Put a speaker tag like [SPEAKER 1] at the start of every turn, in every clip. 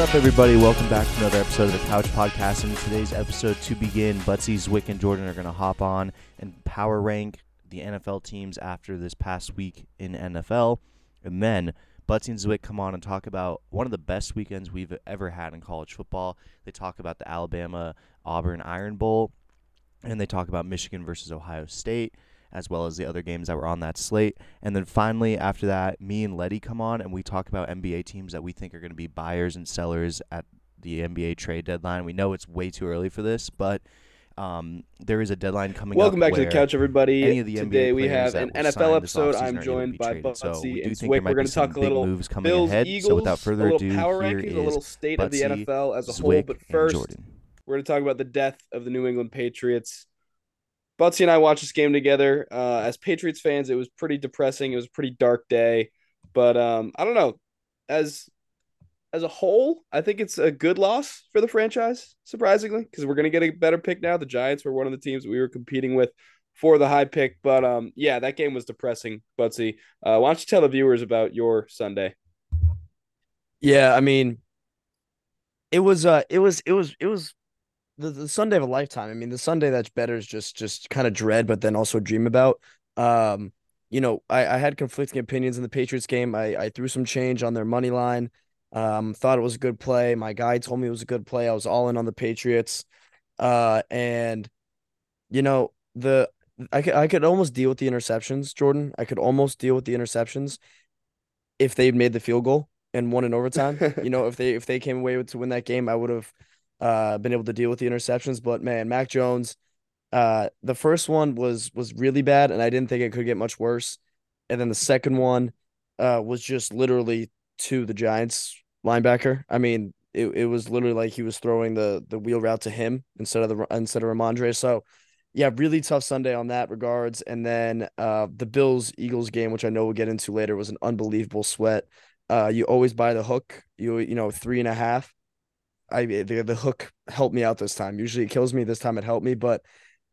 [SPEAKER 1] Up, everybody? Welcome back to another episode of the Couch Podcast. In today's episode, to begin, Buttsie, Zwick, and Jordan are going to hop on and power rank the NFL teams after this past week in NFL. And then Buttsie and Zwick come on and talk about one of the best weekends we've ever had in college football. They talk about the Alabama Auburn Iron Bowl, and they talk about Michigan versus Ohio State as well as the other games that were on that slate. And then finally, after that, me and Letty come on and we talk about NBA teams that we think are going to be buyers and sellers at the NBA trade deadline. We know it's way too early for this, but um, there is a deadline coming
[SPEAKER 2] Welcome back to the couch, everybody.
[SPEAKER 1] any of the
[SPEAKER 2] Today
[SPEAKER 1] NBA
[SPEAKER 2] we have an NFL episode. I'm joined by
[SPEAKER 1] traded. So we do
[SPEAKER 2] and Zwick.
[SPEAKER 1] might
[SPEAKER 2] We're going to talk a little
[SPEAKER 1] moves coming
[SPEAKER 2] Bills,
[SPEAKER 1] ahead.
[SPEAKER 2] Eagles,
[SPEAKER 1] so without further
[SPEAKER 2] a little
[SPEAKER 1] ado,
[SPEAKER 2] power
[SPEAKER 1] here
[SPEAKER 2] rankings, a little state of the NFL as a whole. But first, we're going to talk about the death of the New England Patriots. Buttsie and I watched this game together. Uh, as Patriots fans, it was pretty depressing. It was a pretty dark day, but um, I don't know. As as a whole, I think it's a good loss for the franchise. Surprisingly, because we're gonna get a better pick now. The Giants were one of the teams we were competing with for the high pick, but um, yeah, that game was depressing. Buttsie, uh, why don't you tell the viewers about your Sunday?
[SPEAKER 3] Yeah, I mean, it was uh it was it was it was the, the Sunday of a lifetime. I mean, the Sunday that's better is just just kind of dread, but then also dream about. Um, you know, I, I had conflicting opinions in the Patriots game. I, I threw some change on their money line. Um, thought it was a good play. My guy told me it was a good play. I was all in on the Patriots. Uh, and you know, the I could I could almost deal with the interceptions, Jordan. I could almost deal with the interceptions if they made the field goal and won in overtime. you know, if they if they came away with to win that game, I would have uh been able to deal with the interceptions. But man, Mac Jones, uh, the first one was was really bad, and I didn't think it could get much worse. And then the second one, uh, was just literally to the Giants linebacker. I mean, it, it was literally like he was throwing the the wheel route to him instead of the instead of Rhamondre. So. Yeah, really tough Sunday on that regards. And then uh the Bills Eagles game, which I know we'll get into later, was an unbelievable sweat. Uh, you always buy the hook. You you know three and a half. I the, the hook helped me out this time. Usually it kills me. This time it helped me. But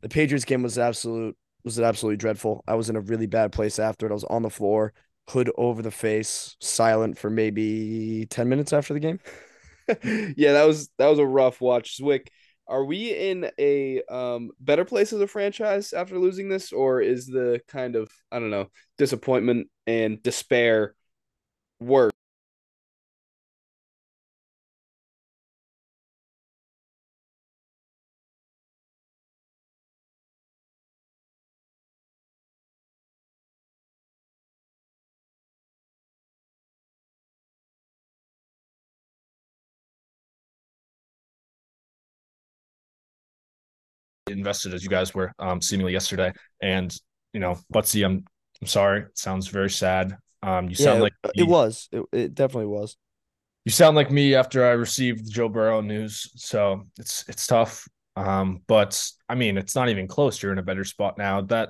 [SPEAKER 3] the Patriots game was absolute was absolutely dreadful. I was in a really bad place after it. I was on the floor, hood over the face, silent for maybe ten minutes after the game.
[SPEAKER 2] yeah, that was that was a rough watch. Zwick, are we in a um better place as a franchise after losing this, or is the kind of I don't know disappointment and despair worse?
[SPEAKER 4] Invested as you guys were um, seemingly yesterday. And you know, Buttsie, I'm I'm sorry. It sounds very sad. Um, you sound
[SPEAKER 3] yeah,
[SPEAKER 4] like
[SPEAKER 3] it, it was. It, it definitely was.
[SPEAKER 4] you sound like me after I received the Joe Burrow news. So it's it's tough. Um, but I mean, it's not even close. You're in a better spot now. That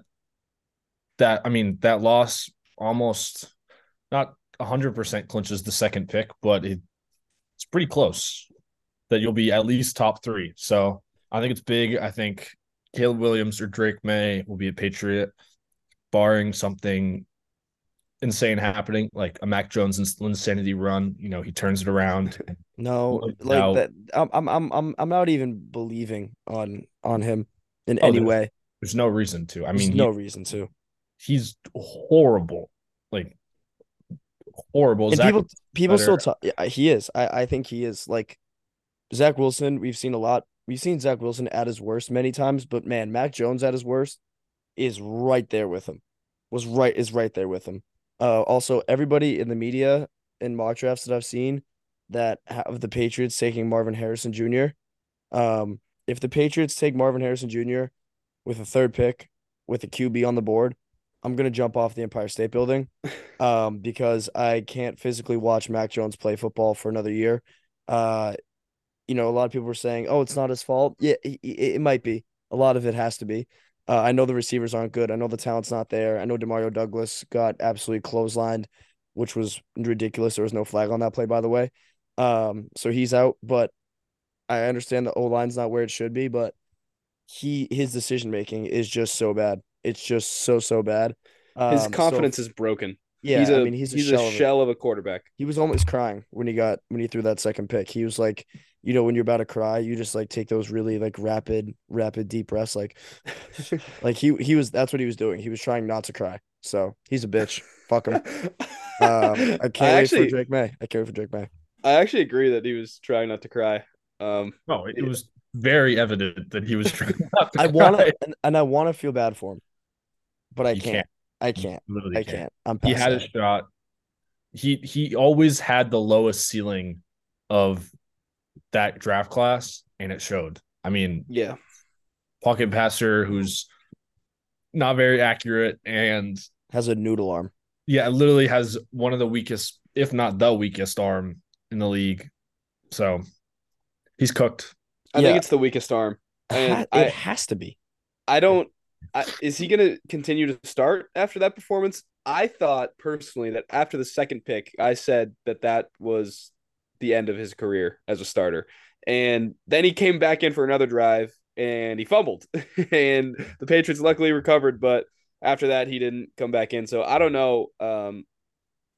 [SPEAKER 4] that I mean, that loss almost not hundred percent clinches the second pick, but it, it's pretty close that you'll be at least top three. So I think it's big. I think Caleb Williams or Drake Maye will be a Patriot, barring something insane happening, like a Mac Jones insanity run. You know, he turns it around.
[SPEAKER 3] No, like
[SPEAKER 4] now-
[SPEAKER 3] that. I'm I'm I'm I'm not even believing on on him in
[SPEAKER 4] Oh,
[SPEAKER 3] any
[SPEAKER 4] there's-
[SPEAKER 3] way.
[SPEAKER 4] There's no reason to. I
[SPEAKER 3] There's
[SPEAKER 4] mean,
[SPEAKER 3] no
[SPEAKER 4] he-
[SPEAKER 3] reason to.
[SPEAKER 4] he's horrible, like horrible.
[SPEAKER 3] And
[SPEAKER 4] Zach
[SPEAKER 3] people people
[SPEAKER 4] better.
[SPEAKER 3] still talk. Yeah, he is. I I think he is. Like Zach Wilson, we've seen a lot. We've seen Zach Wilson at his worst many times, but man, Mac Jones at his worst is right there with him. Was right is right there with him. Uh, also everybody in the media in mock drafts that I've seen that have the Patriots taking Marvin Harrison Jr. Um, if the Patriots take Marvin Harrison Jr. with a third pick with a QB on the board, I'm gonna jump off the Empire State Building, um, because I can't physically watch Mac Jones play football for another year. Uh, you know, a lot of people were saying, "Oh, it's not his fault." Yeah, it, it might be. A lot of it has to be. Uh, I know the receivers aren't good. I know the talent's not there. I know Demario Douglas got absolutely clotheslined, which was ridiculous. There was no flag on that play, by the way. Um, so he's out, but I understand the O line's not where it should be, but he his decision making is just so bad. It's just so so bad.
[SPEAKER 2] His
[SPEAKER 3] Um, so-
[SPEAKER 2] confidence is broken.
[SPEAKER 3] Yeah,
[SPEAKER 2] he's a
[SPEAKER 3] I mean he's a
[SPEAKER 2] he's
[SPEAKER 3] shell,
[SPEAKER 2] a
[SPEAKER 3] of
[SPEAKER 2] shell of a quarterback.
[SPEAKER 3] He was almost crying when he got when he threw that second pick. He was like, you know, when you're about to cry, you just like take those really like rapid, rapid deep breaths. Like, like he he was that's what he was doing. He was trying not to cry. So he's a bitch. Fuck him. Um, I can't
[SPEAKER 2] I
[SPEAKER 3] wait
[SPEAKER 2] actually
[SPEAKER 3] for Drake Maye. I can't for Drake Maye.
[SPEAKER 2] I actually agree that he was trying not to cry. Um,
[SPEAKER 4] No, it, it was very evident that he was trying not to
[SPEAKER 3] I want to and, and I want to feel bad for him, but I
[SPEAKER 4] You
[SPEAKER 3] can't.
[SPEAKER 4] can't.
[SPEAKER 3] I can't.
[SPEAKER 4] literally
[SPEAKER 3] I can't. I'm
[SPEAKER 4] He had
[SPEAKER 3] that.
[SPEAKER 4] a shot. He he always had the lowest ceiling of that draft class, and it showed. I mean,
[SPEAKER 2] yeah,
[SPEAKER 4] pocket passer who's not very accurate, and
[SPEAKER 3] Has a noodle arm.
[SPEAKER 4] yeah, literally has one of the weakest, if not the weakest, arm in the league. So he's cooked.
[SPEAKER 2] I
[SPEAKER 3] Yeah.
[SPEAKER 2] think it's the weakest arm.
[SPEAKER 3] It
[SPEAKER 2] And
[SPEAKER 3] ha-
[SPEAKER 2] I-
[SPEAKER 3] has to be.
[SPEAKER 2] I don't. I, is he going to continue to start after that performance? I thought personally that after the second pick, I said that that was the end of his career as a starter, and then he came back in for another drive and he fumbled, and the Patriots luckily recovered, but after that he didn't come back in. So I don't know. Um,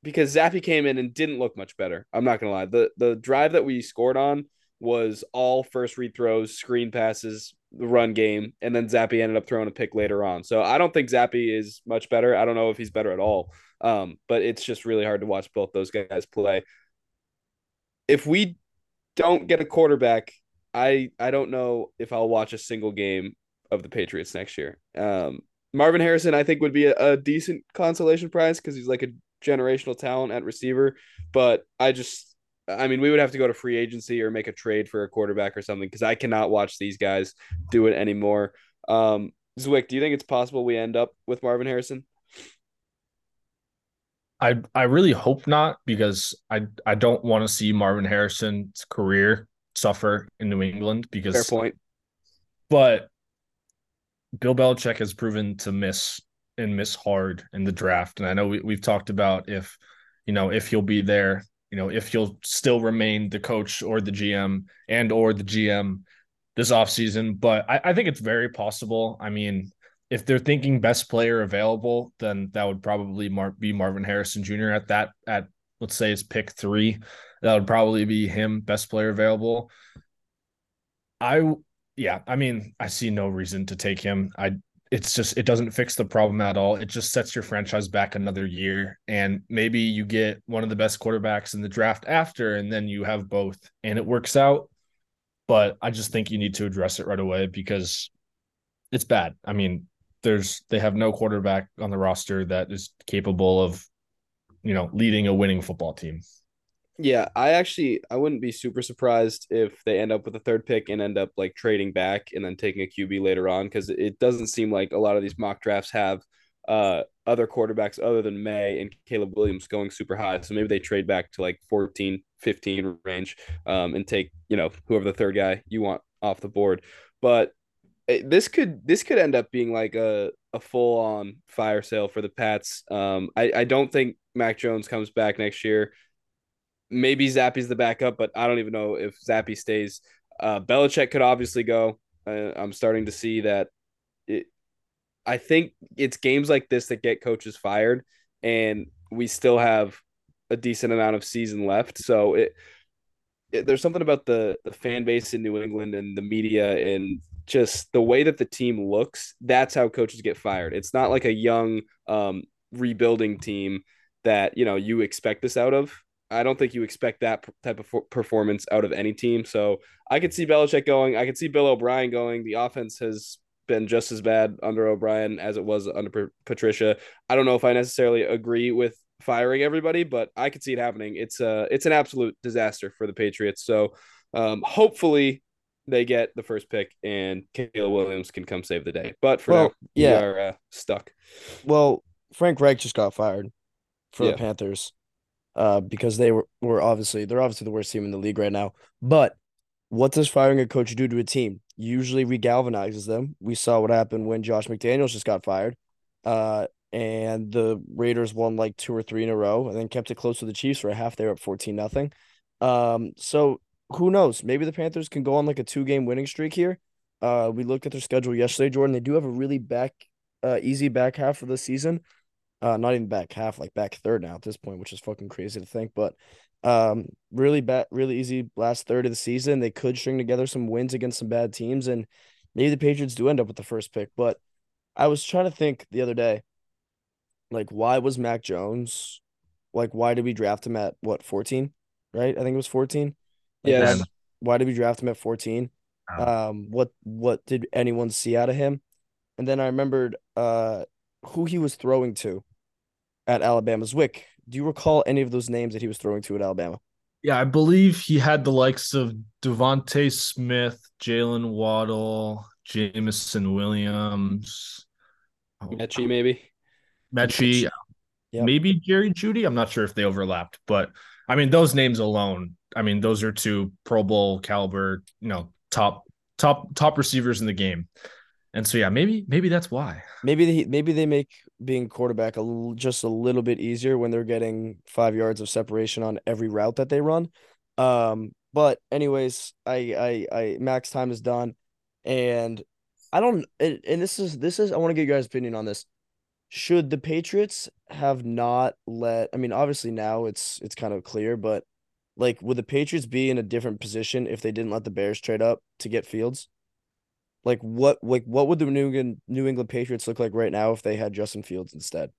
[SPEAKER 2] because Zappe came in and didn't look much better. I'm not gonna lie. The the drive that we scored on was all first read throws, screen passes, the run game, and then Zappe ended up throwing a pick later on. So I don't think Zappe is much better. I don't know if he's better at all. Um, but it's just really hard to watch both those guys play. If we don't get a quarterback, I I don't know if I'll watch a single game of the Patriots next year. Um, Marvin Harrison, I think, would be a, a decent consolation prize because he's like a generational talent at receiver. But I just, I mean, we would have to go to free agency or make a trade for a quarterback or something because I cannot watch these guys do it anymore. Um, Zwick, do you think it's possible we end up with Marvin Harrison?
[SPEAKER 4] I I really hope not because I I don't want to see Marvin Harrison's career suffer in New England because Fair
[SPEAKER 2] point.
[SPEAKER 4] but Bill Belichick has proven to miss and miss hard in the draft. And I know we, we've talked about if, you know, if he'll be there, you know, if he'll still remain the coach or the GM and or the GM this offseason. But I, I think it's very possible. I mean, if they're thinking best player available, then that would probably mar- be Marvin Harrison Jr. at that at let's say it's pick three. That would probably be him, best player available. I yeah, I mean, I see no reason to take him. I it's just it doesn't fix the problem at all. It just sets your franchise back another year and maybe you get one of the best quarterbacks in the draft after and then you have both and it works out. But I just think you need to address it right away because it's bad. I mean, there's they have no quarterback on the roster that is capable of you know, leading a winning football team.
[SPEAKER 2] Yeah, I actually I wouldn't be super surprised if they end up with a third pick and end up like trading back and then taking a QB later on because it doesn't seem like a lot of these mock drafts have uh other quarterbacks other than Maye and Caleb Williams going super high. So maybe they trade back to like 14, 15 range um and take, you know, whoever the third guy you want off the board. But this could this could end up being like a a full on fire sale for the Pats. Um I I don't think Mac Jones comes back next year maybe Zappe's the backup, but I don't even know if Zappy stays. Uh, Belichick could obviously go. Uh, I'm starting to see that. It, I think it's games like this that get coaches fired, and we still have a decent amount of season left. So it, it there's something about the the fan base in New England and the media and just the way that the team looks. That's how coaches get fired. It's not like a young um, rebuilding team that you know you expect this out of. I don't think you expect that type of performance out of any team. So I could see Belichick going. I could see Bill O'Brien going. The offense has been just as bad under O'Brien as it was under Patricia. I don't know if I necessarily agree with firing everybody, but I could see it happening. It's a it's an absolute disaster for the Patriots. So um, hopefully they get the first pick and Caleb Williams can come save the day. But for
[SPEAKER 3] Well,
[SPEAKER 2] now,
[SPEAKER 3] yeah.
[SPEAKER 2] we are uh, stuck.
[SPEAKER 3] Well, Frank Reich just got fired for
[SPEAKER 2] Yeah.
[SPEAKER 3] the Panthers uh, because they were, were obviously they're obviously the worst team in the league right now. But what does firing a coach do to a team? Usually regalvanizes them. We saw what happened when Josh McDaniels just got fired. Uh, and the Raiders won like two or three in a row and then kept it close to the Chiefs for a half. They were up 14 nothing. Um, so who knows? Maybe the Panthers can go on like a two game winning streak here. Uh, we looked at their schedule yesterday, Jordan. They do have a really back uh easy back half of the season. Uh, not even back half, like back third now at this point, which is fucking crazy to think. But um, really bad, really easy last third of the season. They could string together some wins against some bad teams, and maybe the Patriots do end up with the first pick. But I was trying to think the other day, like, why was Mac Jones, like, why did we draft him at what fourteen? Right, I think it was fourteen. Like,
[SPEAKER 2] Yes.
[SPEAKER 3] why, why did we draft him at fourteen?
[SPEAKER 4] Oh.
[SPEAKER 3] Um, what what did anyone see out of him? And then I remembered uh who he was throwing to at Alabama's Wick. Do you recall any of those names that he was throwing to at Alabama?
[SPEAKER 4] Yeah, I believe he had the likes of DeVonta Smith, Jaylen Waddle, Jameson Williams, oh,
[SPEAKER 2] Metchie, maybe.
[SPEAKER 4] Metchie,
[SPEAKER 3] Yep.
[SPEAKER 4] maybe Jerry Jeudy. I'm not sure if they overlapped, but I mean those names alone. I mean those are two Pro Bowl caliber, you know, top top top receivers in the game. And so yeah, maybe maybe that's why.
[SPEAKER 3] Maybe they maybe they make being quarterback a just a little bit easier when they're getting five yards of separation on every route that they run. Um, but anyways, I I I max time is done, and I don't and, and this is this is I want to get your guys' opinion on this. Should the Patriots have not let? I mean, obviously now it's it's kind of clear, but like, would the Patriots be in a different position if they didn't let the Bears trade up to get Fields? Like what like what would the New England New England Patriots look like right now if they had Justin Fields instead?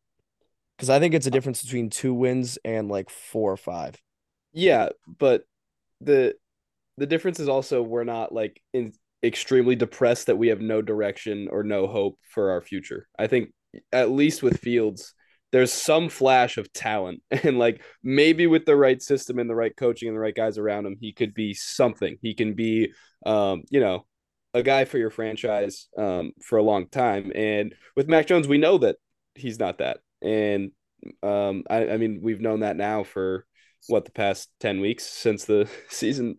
[SPEAKER 3] Because I think it's a difference between two wins and like four or five.
[SPEAKER 2] Yeah, but the the difference is also we're not like in extremely depressed that we have no direction or no hope for our future. I think at least with Fields, there's some flash of talent and like maybe with the right system and the right coaching and the right guys around him, he could be something. He can be um, you know, a guy for your franchise um for a long time. And with Mac Jones, we know that he's not that. And um I, I mean we've known that now for what the past 10 weeks since the season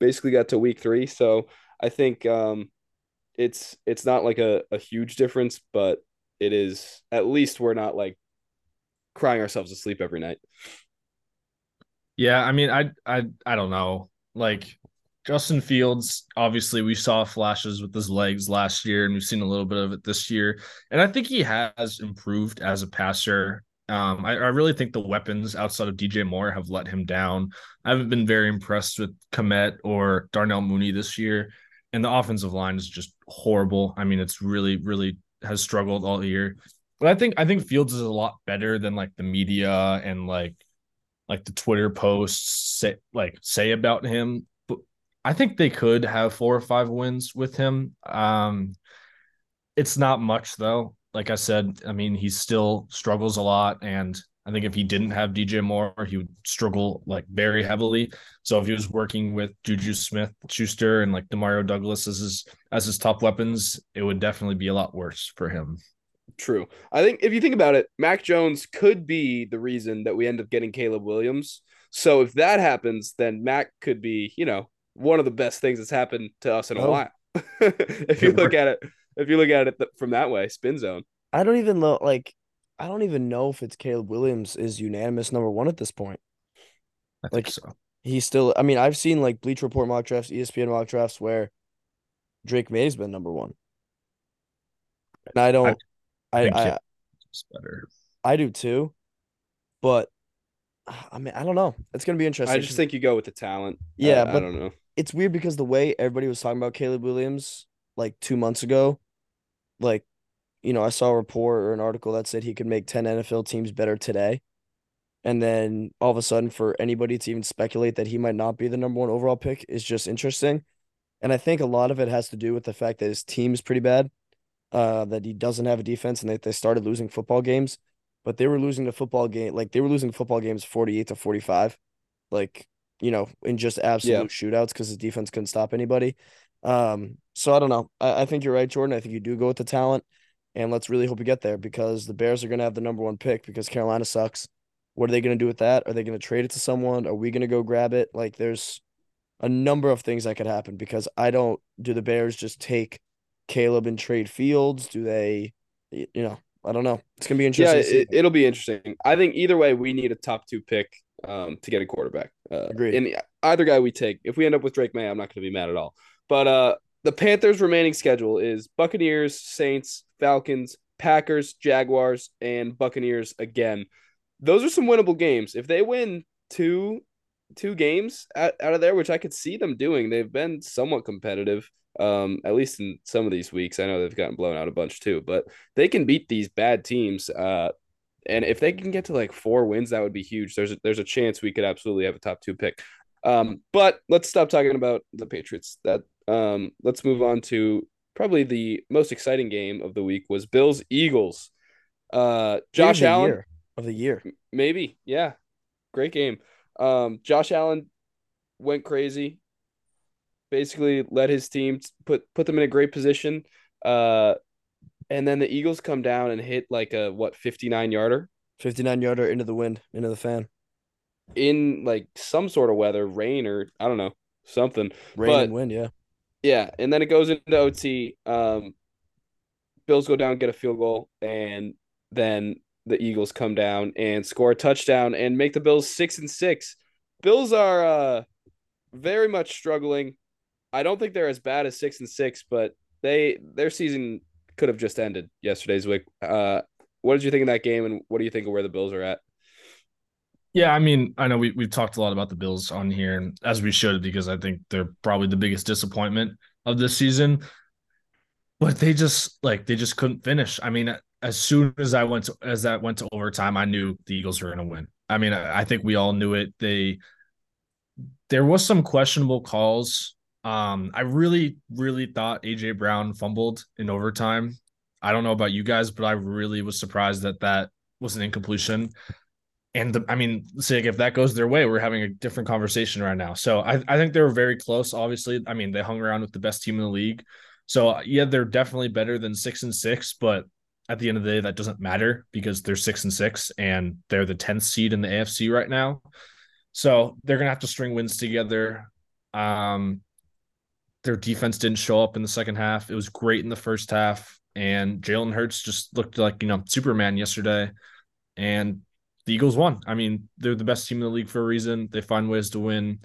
[SPEAKER 2] basically got to week three. So I think um, it's it's not like a, a huge difference, but it is at least we're not like crying ourselves to sleep every night.
[SPEAKER 4] Yeah, I mean, I I I don't know. Like Justin Fields, obviously we saw flashes with his legs last year, and we've seen a little bit of it this year. And I think he has improved as a passer. Um, I, I really think the weapons outside of DJ Moore have let him down. I haven't been very impressed with Kmet or Darnell Mooney this year. And the offensive line is just horrible. I mean, it's really, really has struggled all year. But I think I think Fields is a lot better than like the media and like like the Twitter posts say like say about him. But I think they could have four or five wins with him. Um, it's not much though. Like I said, I mean, he still struggles a lot, and I think if he didn't have DJ Moore, he would struggle like very heavily. So if he was working with Juju Smith Schuster and like Demario Douglas as his as his top weapons, it would definitely be a lot worse for him.
[SPEAKER 2] True. I think if you think about it, Mac Jones could be the reason that we end up getting Caleb Williams. So if that happens, then Mac could be, you know, one of the best things that's happened to us in a
[SPEAKER 3] Oh.
[SPEAKER 2] while. if you look at it, if you look at it th- from that way, spin zone.
[SPEAKER 3] I don't even know like I don't even know if it's Caleb Williams is unanimous number one at this point.
[SPEAKER 4] I think
[SPEAKER 3] Like-
[SPEAKER 4] so.
[SPEAKER 3] He's still I mean, I've seen like Bleacher Report mock drafts, ESPN mock drafts where Drake Maye's been number one. And I don't I
[SPEAKER 4] think,
[SPEAKER 3] I.
[SPEAKER 4] It's better.
[SPEAKER 3] I do too. But I mean, I don't know. It's gonna be interesting.
[SPEAKER 2] I just think you go with the talent.
[SPEAKER 3] Yeah,
[SPEAKER 2] I, I don't know.
[SPEAKER 3] it's weird because the way everybody was talking about Caleb Williams like two months ago, like, you know, I saw a report or an article that said he could make 10 NFL teams better today. And then all of a sudden, for anybody to even speculate that he might not be the number one overall pick is just interesting. And I think a lot of it has to do with the fact that his team is pretty bad, uh, that he doesn't have a defense and that they started losing football games. But they were losing the football game, like they were losing football games 48 to 45. Like you know, in just absolute shootouts because his defense couldn't stop anybody. Um, so I don't know. I, I think you're right, Jordan. I think you do go with the talent, and let's really hope we get there because the Bears are going to have the number one pick because Carolina sucks. What are they going to do with that? Are they going to trade it to someone? Are we going to go grab it? Like, there's a number of things that could happen because I don't. Do the Bears just take Caleb and trade Fields? Do they, you know, I don't know. It's gonna be interesting. see.
[SPEAKER 2] it, it'll be interesting. I think either way, we need a top two pick um, to get a quarterback. Uh,
[SPEAKER 3] Agreed.
[SPEAKER 2] And either guy we take, if we end up with Drake Maye, I'm not going to be mad at all. But uh, the Panthers' remaining schedule is Buccaneers, Saints, Falcons, Packers, Jaguars, and Buccaneers again. Those are some winnable games. If they win two two games out, out of there, which I could see them doing, they've been somewhat competitive. Um, at least in some of these weeks. I know they've gotten blown out a bunch too, but they can beat these bad teams. Uh, and if they can get to like four wins, that would be huge. There's a, there's a chance we could absolutely have a top two pick. Um, but let's stop talking about the Patriots. That um, let's move on to probably the most exciting game of the week was Bills Eagles. Uh, Josh Allen
[SPEAKER 3] year of the year.
[SPEAKER 2] maybe yeah, great game. Um, Josh Allen went crazy. Basically, led his team put put them in a great position. Uh, and then the Eagles come down and hit like a what fifty nine yarder
[SPEAKER 3] 59 yarder into the wind, into the fan.
[SPEAKER 2] in like some sort of weather, rain or I don't know something.
[SPEAKER 3] Rain
[SPEAKER 2] But-
[SPEAKER 3] and wind, yeah.
[SPEAKER 2] Yeah, and then it goes into OT. Um, Bills go down, get a field goal, and then the Eagles come down and score a touchdown and make the Bills six and six. Bills are uh, very much struggling. I don't think they're as bad as six and six, but they their season could have just ended yesterday's week. Uh, what did you think of that game, and what do you think of where the Bills are at?
[SPEAKER 4] Yeah, I mean, I know we we've talked a lot about the Bills on here, and as we should, because I think they're probably the biggest disappointment of this season. But they just like they just couldn't finish. I mean, as soon as I went to as that went to overtime, I knew the Eagles were going to win. I mean, I, I think we all knew it. They there was some questionable calls. Um, I really, really thought AJ Brown fumbled in overtime. I don't know about you guys, but I really was surprised that that was an incompletion. And the, I mean, say if that goes their way, we're having a different conversation right now. So I, I think they were very close. Obviously, I mean, they hung around with the best team in the league. So yeah, they're definitely better than six and six, but at the end of the day, that doesn't matter because they're six and six and they're the 10th seed in the AFC right now. So they're gonna have to string wins together. Um, their defense didn't show up in the second half. It was great in the first half, and Jalen Hurts just looked like you know Superman yesterday. And the Eagles won. I mean, they're the best team in the league for a reason. They find ways to win.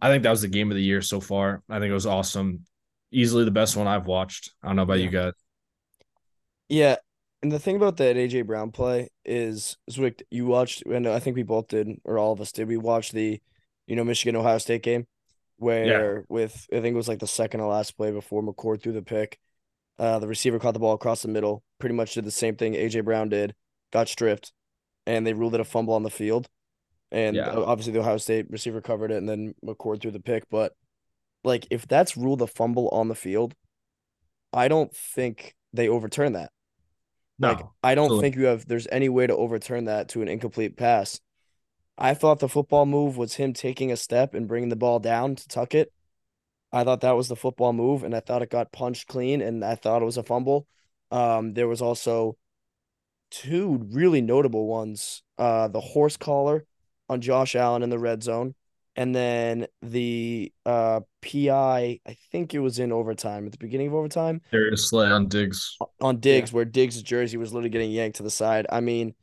[SPEAKER 4] I think that was the game of the year so far. I think it was awesome. Easily the best one I've watched. I don't know about you guys.
[SPEAKER 3] Yeah, and the thing about that AJ Brown play is, Zwick, you watched, and I think we both did, or all of us did. We watched the, you know, Michigan Ohio State game, where with I think it was like the second to last play before McCord threw the pick. Uh, the receiver caught the ball across the middle, pretty much did the same thing AJ Brown did, got stripped, and they ruled it a fumble on the field. And
[SPEAKER 4] Yeah.
[SPEAKER 3] obviously the Ohio State receiver covered it, and then McCord threw the pick. But like, if that's ruled a fumble on the field, I don't think they overturn that.
[SPEAKER 4] No,
[SPEAKER 3] Like I don't
[SPEAKER 4] absolutely.
[SPEAKER 3] think you have there's any way to overturn that to an incomplete pass. I thought the football move was him taking a step and bringing the ball down to tuck it. I thought that was the football move, and I thought it got punched clean, and I thought it was a fumble. Um, there was also two really notable ones. Uh, the horse collar on Josh Allen in the red zone, and then the uh PI. I think it was in overtime at the beginning of overtime
[SPEAKER 4] Darius Slay on Diggs.
[SPEAKER 3] on Diggs, where Diggs' jersey was literally getting yanked to the side. I mean,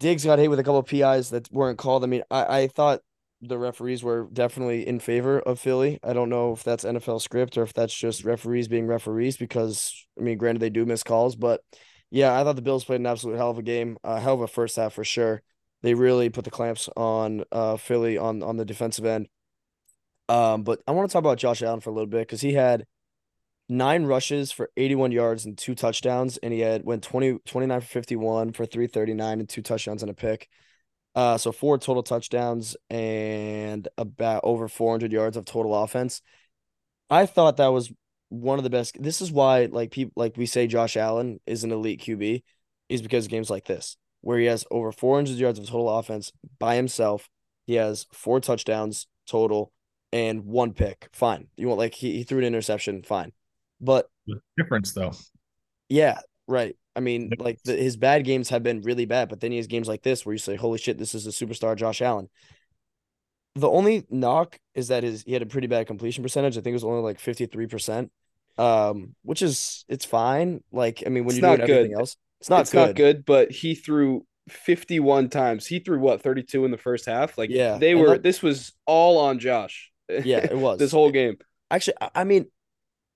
[SPEAKER 3] Diggs got hit with a couple of PIs that weren't called. I mean, I, I thought the referees were definitely in favor of Philly. I don't know if that's NFL script or if that's just referees being referees because, I mean, granted, they do miss calls, but yeah, I thought the Bills played an absolute hell of a game, a hell of a first half for sure. They really put the clamps on uh, Philly on, on the defensive end. Um, but I want to talk about Josh Allen for a little bit because he had nine rushes for 81 yards and two touchdowns and he had went 20 29 for 51 for 339 and two touchdowns and a pick. Uh so four total touchdowns and about over 400 yards of total offense. I thought that was one of the best this is why like people like we say josh allen is an elite qb is because games like this where he has over 400 yards of total offense by himself. He has four touchdowns total and one pick. Fine. You want like he, he threw an interception. Fine but the
[SPEAKER 4] Difference though.
[SPEAKER 3] yeah, right. I mean,
[SPEAKER 4] Yep.
[SPEAKER 3] like the, his bad games have been really bad, but then he has games like this where you say, "Holy shit, this is a superstar, Josh Allen." The only knock is that his he had a pretty bad completion percentage. I think it was only like fifty three percent, um, which is it's fine. Like I mean, when
[SPEAKER 2] It's
[SPEAKER 3] you're doing
[SPEAKER 2] not
[SPEAKER 3] everything
[SPEAKER 2] good.
[SPEAKER 3] else, it's not
[SPEAKER 2] it's
[SPEAKER 3] good.
[SPEAKER 2] not good, but he threw 51 times. He threw what 32 in the first half. Like
[SPEAKER 3] Yeah,
[SPEAKER 2] they
[SPEAKER 3] and
[SPEAKER 2] were.
[SPEAKER 3] that-
[SPEAKER 2] this was all on Josh.
[SPEAKER 3] Yeah, it was
[SPEAKER 2] this whole game.
[SPEAKER 3] Actually, I, I mean,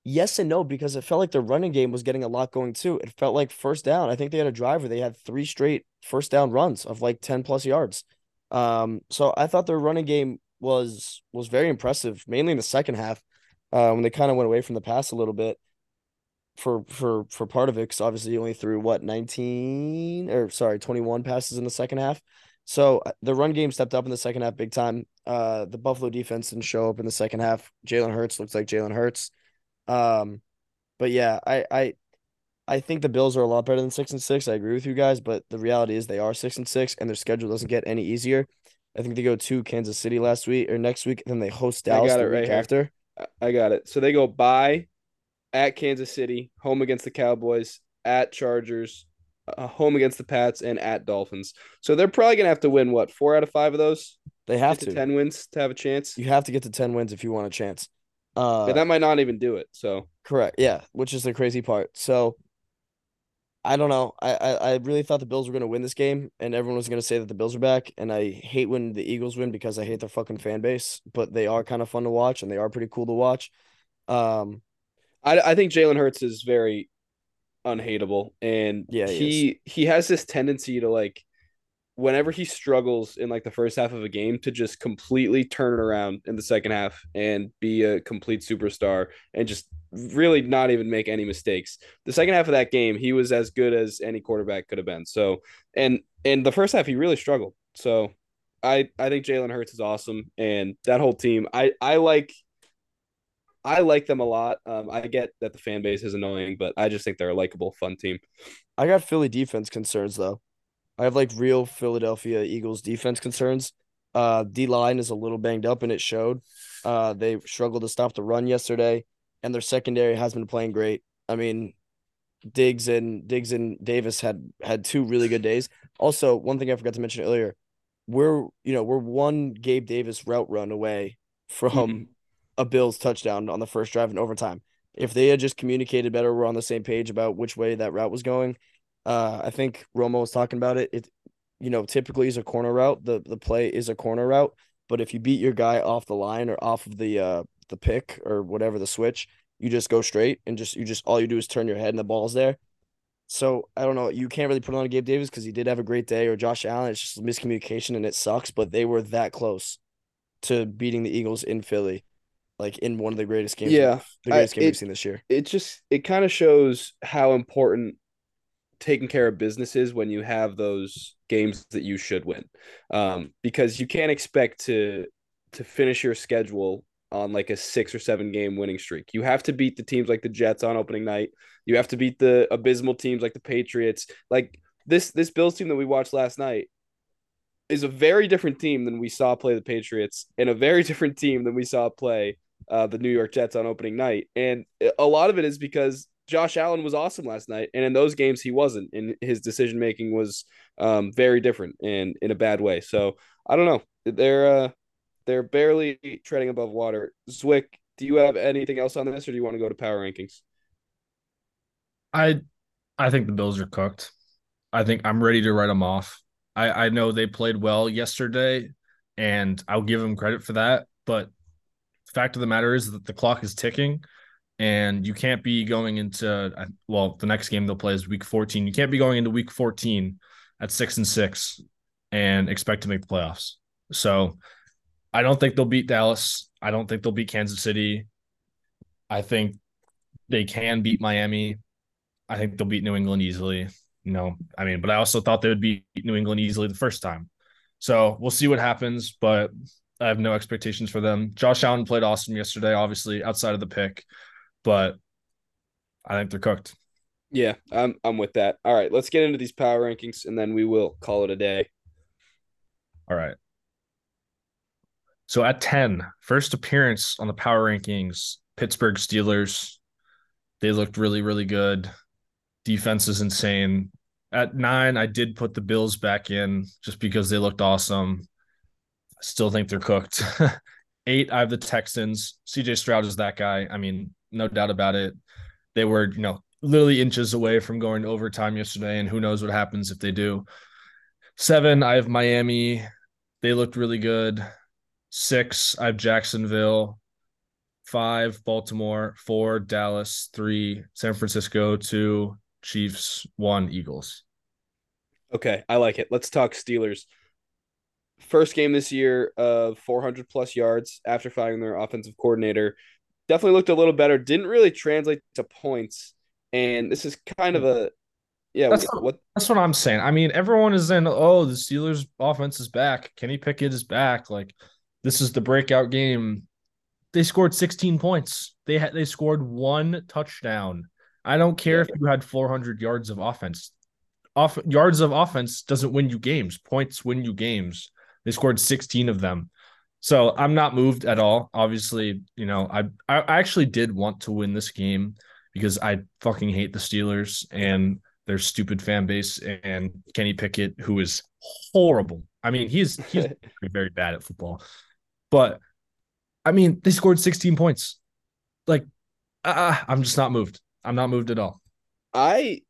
[SPEAKER 3] yes and no because it felt like the running game was getting a lot going too. It felt like first down. I think they had a drive where they had three straight first down runs of like 10 plus yards. Um, so I thought their running game was was very impressive, mainly in the second half, uh, when they kind of went away from the pass a little bit for for for part of it because obviously he only threw what 19 or sorry 21 passes in the second half so uh, the run game stepped up in the second half big time uh the buffalo defense didn't show up in the second half jalen hurts looks like jalen hurts um but yeah i i i think the bills are a lot better than six and six i agree with you guys but the reality is they are six and six and their schedule doesn't get any easier i think they go to kansas city last week or next week and then they host dallas
[SPEAKER 2] got
[SPEAKER 3] the
[SPEAKER 2] right
[SPEAKER 3] week
[SPEAKER 2] here.
[SPEAKER 3] after
[SPEAKER 2] I- got it. So they go by at Kansas City, home against the Cowboys, at Chargers, uh, home against the Pats, and at Dolphins. So they're probably gonna have to win what four out of five of those.
[SPEAKER 3] they have to
[SPEAKER 2] to ten wins to have a chance.
[SPEAKER 3] you have to get to 10 wins if you want a chance uh
[SPEAKER 2] and that might not even do it. So
[SPEAKER 3] Correct. Yeah, which is the crazy part. So I don't know. I I, I really thought the Bills were going to win this game, and everyone was going to say that the Bills are back. And I hate when the Eagles win because I hate their fucking fan base. But they are kind of fun to watch, and they are pretty cool to watch. Um,
[SPEAKER 2] I I think Jalen Hurts is very unhateable, and
[SPEAKER 3] Yeah, he
[SPEAKER 2] he he has this tendency to like whenever he struggles in like the first half of a game to just completely turn it around in the second half and be a complete superstar and just really not even make any mistakes. The second half of that game, he was as good as any quarterback could have been. So, and in the first half, he really struggled. So, I I think Jalen Hurts is awesome, and that whole team, I I like. I like them a lot. Um, I get that the fan base is annoying, but I just think they're a likable, fun team.
[SPEAKER 3] I got Philly defense concerns though. I have like real Philadelphia Eagles defense concerns. Uh, D line is a little banged up, and it showed. Uh, they struggled to stop the run yesterday, and their secondary has been playing great. I mean, Diggs and Diggs and Davis had had two really good days. Also, one thing I forgot to mention earlier, we're you know we're one Gabe Davis route run away from
[SPEAKER 2] Mhm.
[SPEAKER 3] a Bills touchdown on the first drive in overtime. If they had just communicated better, we're on the same page about which way that route was going. Uh, I think Romo was talking about it. It, you know, typically is a corner route. The the play is a corner route, but if you beat your guy off the line or off of the uh the pick or whatever the switch, you just go straight and just you just all you do is turn your head and the ball's there. So I don't know. You can't really put on Gabe Davis because he did have a great day, or Josh Allen. It's just miscommunication and it sucks. But they were that close to beating the Eagles in Philly, like in one of the greatest games.
[SPEAKER 2] Yeah,
[SPEAKER 3] the
[SPEAKER 2] I-
[SPEAKER 3] greatest game
[SPEAKER 2] it-
[SPEAKER 3] we've seen this year.
[SPEAKER 2] it just it kind of shows how important taking care of businesses when you have those games that you should win. Um, because you can't expect to to finish your schedule on like a six or seven game winning streak. You have to beat the teams like the jets on opening night. You have to beat the abysmal teams like the patriots. Like this this bills team that we watched last night is a very different team than we saw play the patriots and a very different team than we saw play uh, the New York Jets on opening night. And a lot of it is because Josh Allen was awesome last night, and in those games he wasn't, and his decision making was um, very different and in a bad way. So I don't know. They're uh, they're barely treading above water. Zwick, do you have anything else on this, or do you want to go to power rankings?
[SPEAKER 4] I I think the Bills are cooked. I think I'm ready to write them off. I I know they played well yesterday, and I'll give them credit for that. But fact of the matter is that the clock is ticking, and you can't be going into uh, well, the next game they'll play is Week 14. You can't be going into Week 14 at six and six and expect to make the playoffs. So I don't think they'll beat Dallas. I don't think they'll beat Kansas City. I think they can beat Miami. I think they'll beat New England easily. No, I mean, but I also thought they would beat New England easily the first time. So we'll see what happens, but I have no expectations for them. Josh Allen played awesome yesterday, obviously outside of the pick, but I think they're cooked.
[SPEAKER 2] Yeah, I'm I'm with that. All right, let's get into these power rankings, and then we will call it a day.
[SPEAKER 4] All right. So at 10, first appearance on the power rankings, Pittsburgh Steelers. They looked really, really good. Defense is insane. At nine, I did put the Bills back in just because they looked awesome. I still think they're cooked. Eight, I have the Texans. CJ Stroud is that guy. I mean, no doubt about it. They were, you know, literally inches away from going overtime yesterday, and who knows what happens if they do. Seven, I have Miami. They looked really good. Six, I have Jacksonville. five, Baltimore, four, Dallas, three, San Francisco, two, Chiefs, one, Eagles.
[SPEAKER 2] Okay, I like it. Let's talk Steelers. First game this year uh, of 400 plus yards after firing their offensive coordinator. Definitely looked a little better. Didn't really translate to points. And this is kind of a yeah.
[SPEAKER 4] That's
[SPEAKER 2] what,
[SPEAKER 4] what that's what I'm saying. I mean, everyone is in. Oh, the Steelers' offense is back. Kenny Pickett is back. Like this is the breakout game. They scored 16 points. They had they scored one touchdown. I don't care yeah. if you had 400 yards of offense. Off yards of offense doesn't win you games. Points win you games. They scored 16 of them. So I'm not moved at all. Obviously, you know, I I actually did want to win this game because I fucking hate the Steelers and their stupid fan base and Kenny Pickett, who is horrible. I mean, he's he's very bad at football. But I mean, they scored 16 points. Like, uh, I'm just not moved. I'm not moved at all.
[SPEAKER 2] I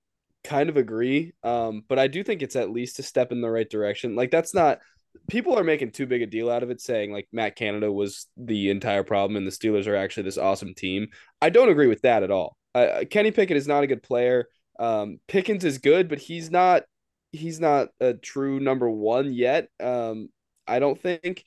[SPEAKER 2] kind of agree. Um, but I do think it's at least a step in the right direction. Like, that's not people are making too big a deal out of it, saying like Matt Canada was the entire problem and the Steelers are actually this awesome team. I don't agree with that at all. Uh, Kenny Pickett is not a good player. Um, Pickens is good, but he's not he's not a true number one yet. Um, I don't think.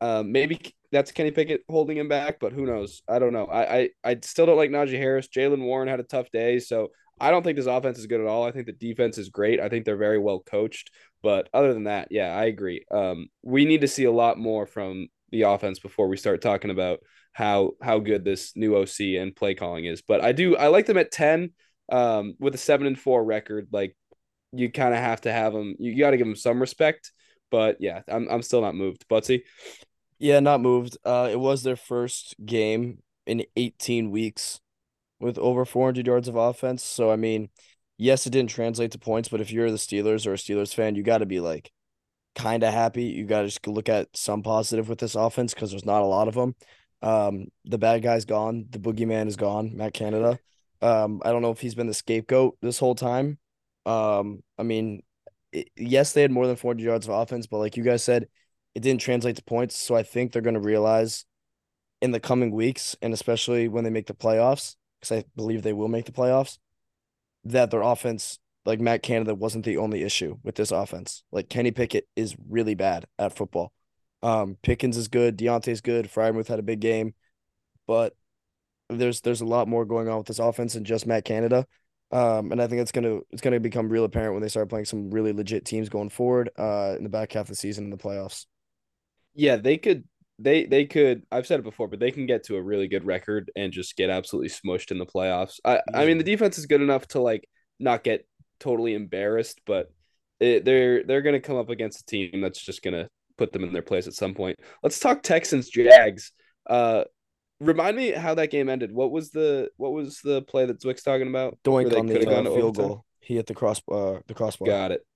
[SPEAKER 2] Um, maybe that's Kenny Pickett holding him back, but who knows? I don't know. I I, I still don't like Najee Harris. Jaylen Warren had a tough day, so I don't think this offense is good at all. I think the defense is great. I think they're very well coached. But other than that, yeah, I agree. Um, we need to see a lot more from the offense before we start talking about how how good this new OC and play calling is. But I do I like them at ten um, with a seven and four record. Like you kind of have to have them. You, you got to give them some respect. But yeah, I'm I'm still not moved. Buttsie.
[SPEAKER 3] Yeah, not moved. Uh, it was their first game in 18 weeks with over 400 yards of offense. So I mean, yes, it didn't translate to points, but if you're the Steelers or a Steelers fan, you got to be like kind of happy. You got to just look at some positive with this offense because there's not a lot of them. Um, the bad guy's gone. The boogeyman is gone. Matt Canada. Um, I don't know if he's been the scapegoat this whole time. Um, I mean, it, yes, they had more than 400 yards of offense, but like you guys said, it didn't translate to points. So I think they're going to realize in the coming weeks, and especially when they make the playoffs, because I believe they will make the playoffs, that their offense, like Matt Canada, wasn't the only issue with this offense. Like Kenny Pickett is really bad at football. Um, Pickens is good, Diontae's good, Freiermuth had a big game, but there's there's a lot more going on with this offense than just Matt Canada. Um, and I think it's gonna it's gonna become real apparent when they start playing some really legit teams going forward uh in the back half of the season in the playoffs.
[SPEAKER 2] Yeah, they could they they could I've said it before, but they can get to a really good record and just get absolutely smushed in the playoffs. I I mean the defense is good enough to like not get totally embarrassed, but it, they're they're gonna come up against a team that's just gonna put them in their place at some point. Let's talk Texans Jags. Uh, remind me how that game ended. What was the what was the play that Zwick's talking about?
[SPEAKER 3] Doink on the uh, field goal. He hit the cross uh the crossbar.
[SPEAKER 2] Got it.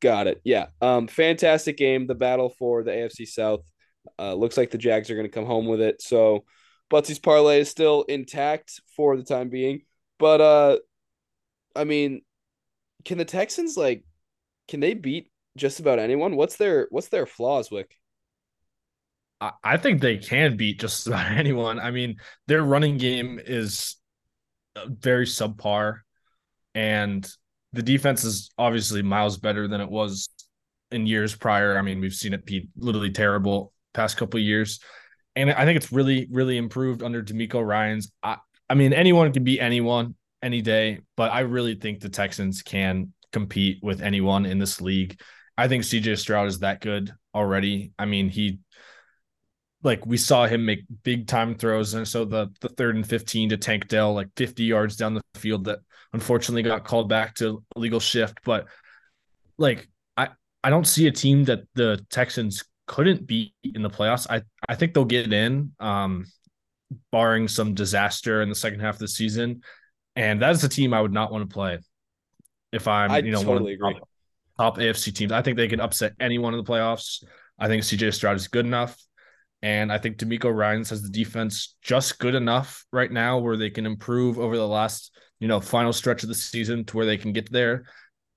[SPEAKER 2] Got it. Yeah. Um fantastic game. The battle for the AFC South. Uh looks like the Jags are gonna come home with it. So Buttsie's parlay is still intact for the time being. But uh I mean, can the Texans like can they beat just about anyone? What's their what's their flaws, Wick?
[SPEAKER 4] I think they can beat just about anyone. I mean, their running game is uh, very subpar, and the defense is obviously miles better than it was in years prior. I mean, we've seen it be literally terrible past couple years, and I think it's really, really improved under DeMeco Ryans. I, I mean, anyone can beat anyone any day, but I really think the Texans can compete with anyone in this league. I think CJ Stroud is that good already. I mean, he like we saw him make big time throws and so the the third and 15 to Tank Dell like 50 yards down the field that unfortunately got called back to legal shift but like I I don't see a team that the Texans couldn't beat in the playoffs I I think they'll get in um barring some disaster in the second half of the season. And that is a team I would not want to play if I'm I you know totally one of the top, top AFC teams. I think they can upset anyone in the playoffs. I think CJ Stroud is good enough. And I think DeMeco Ryans has the defense just good enough right now where they can improve over the last, you know, final stretch of the season to where they can get there.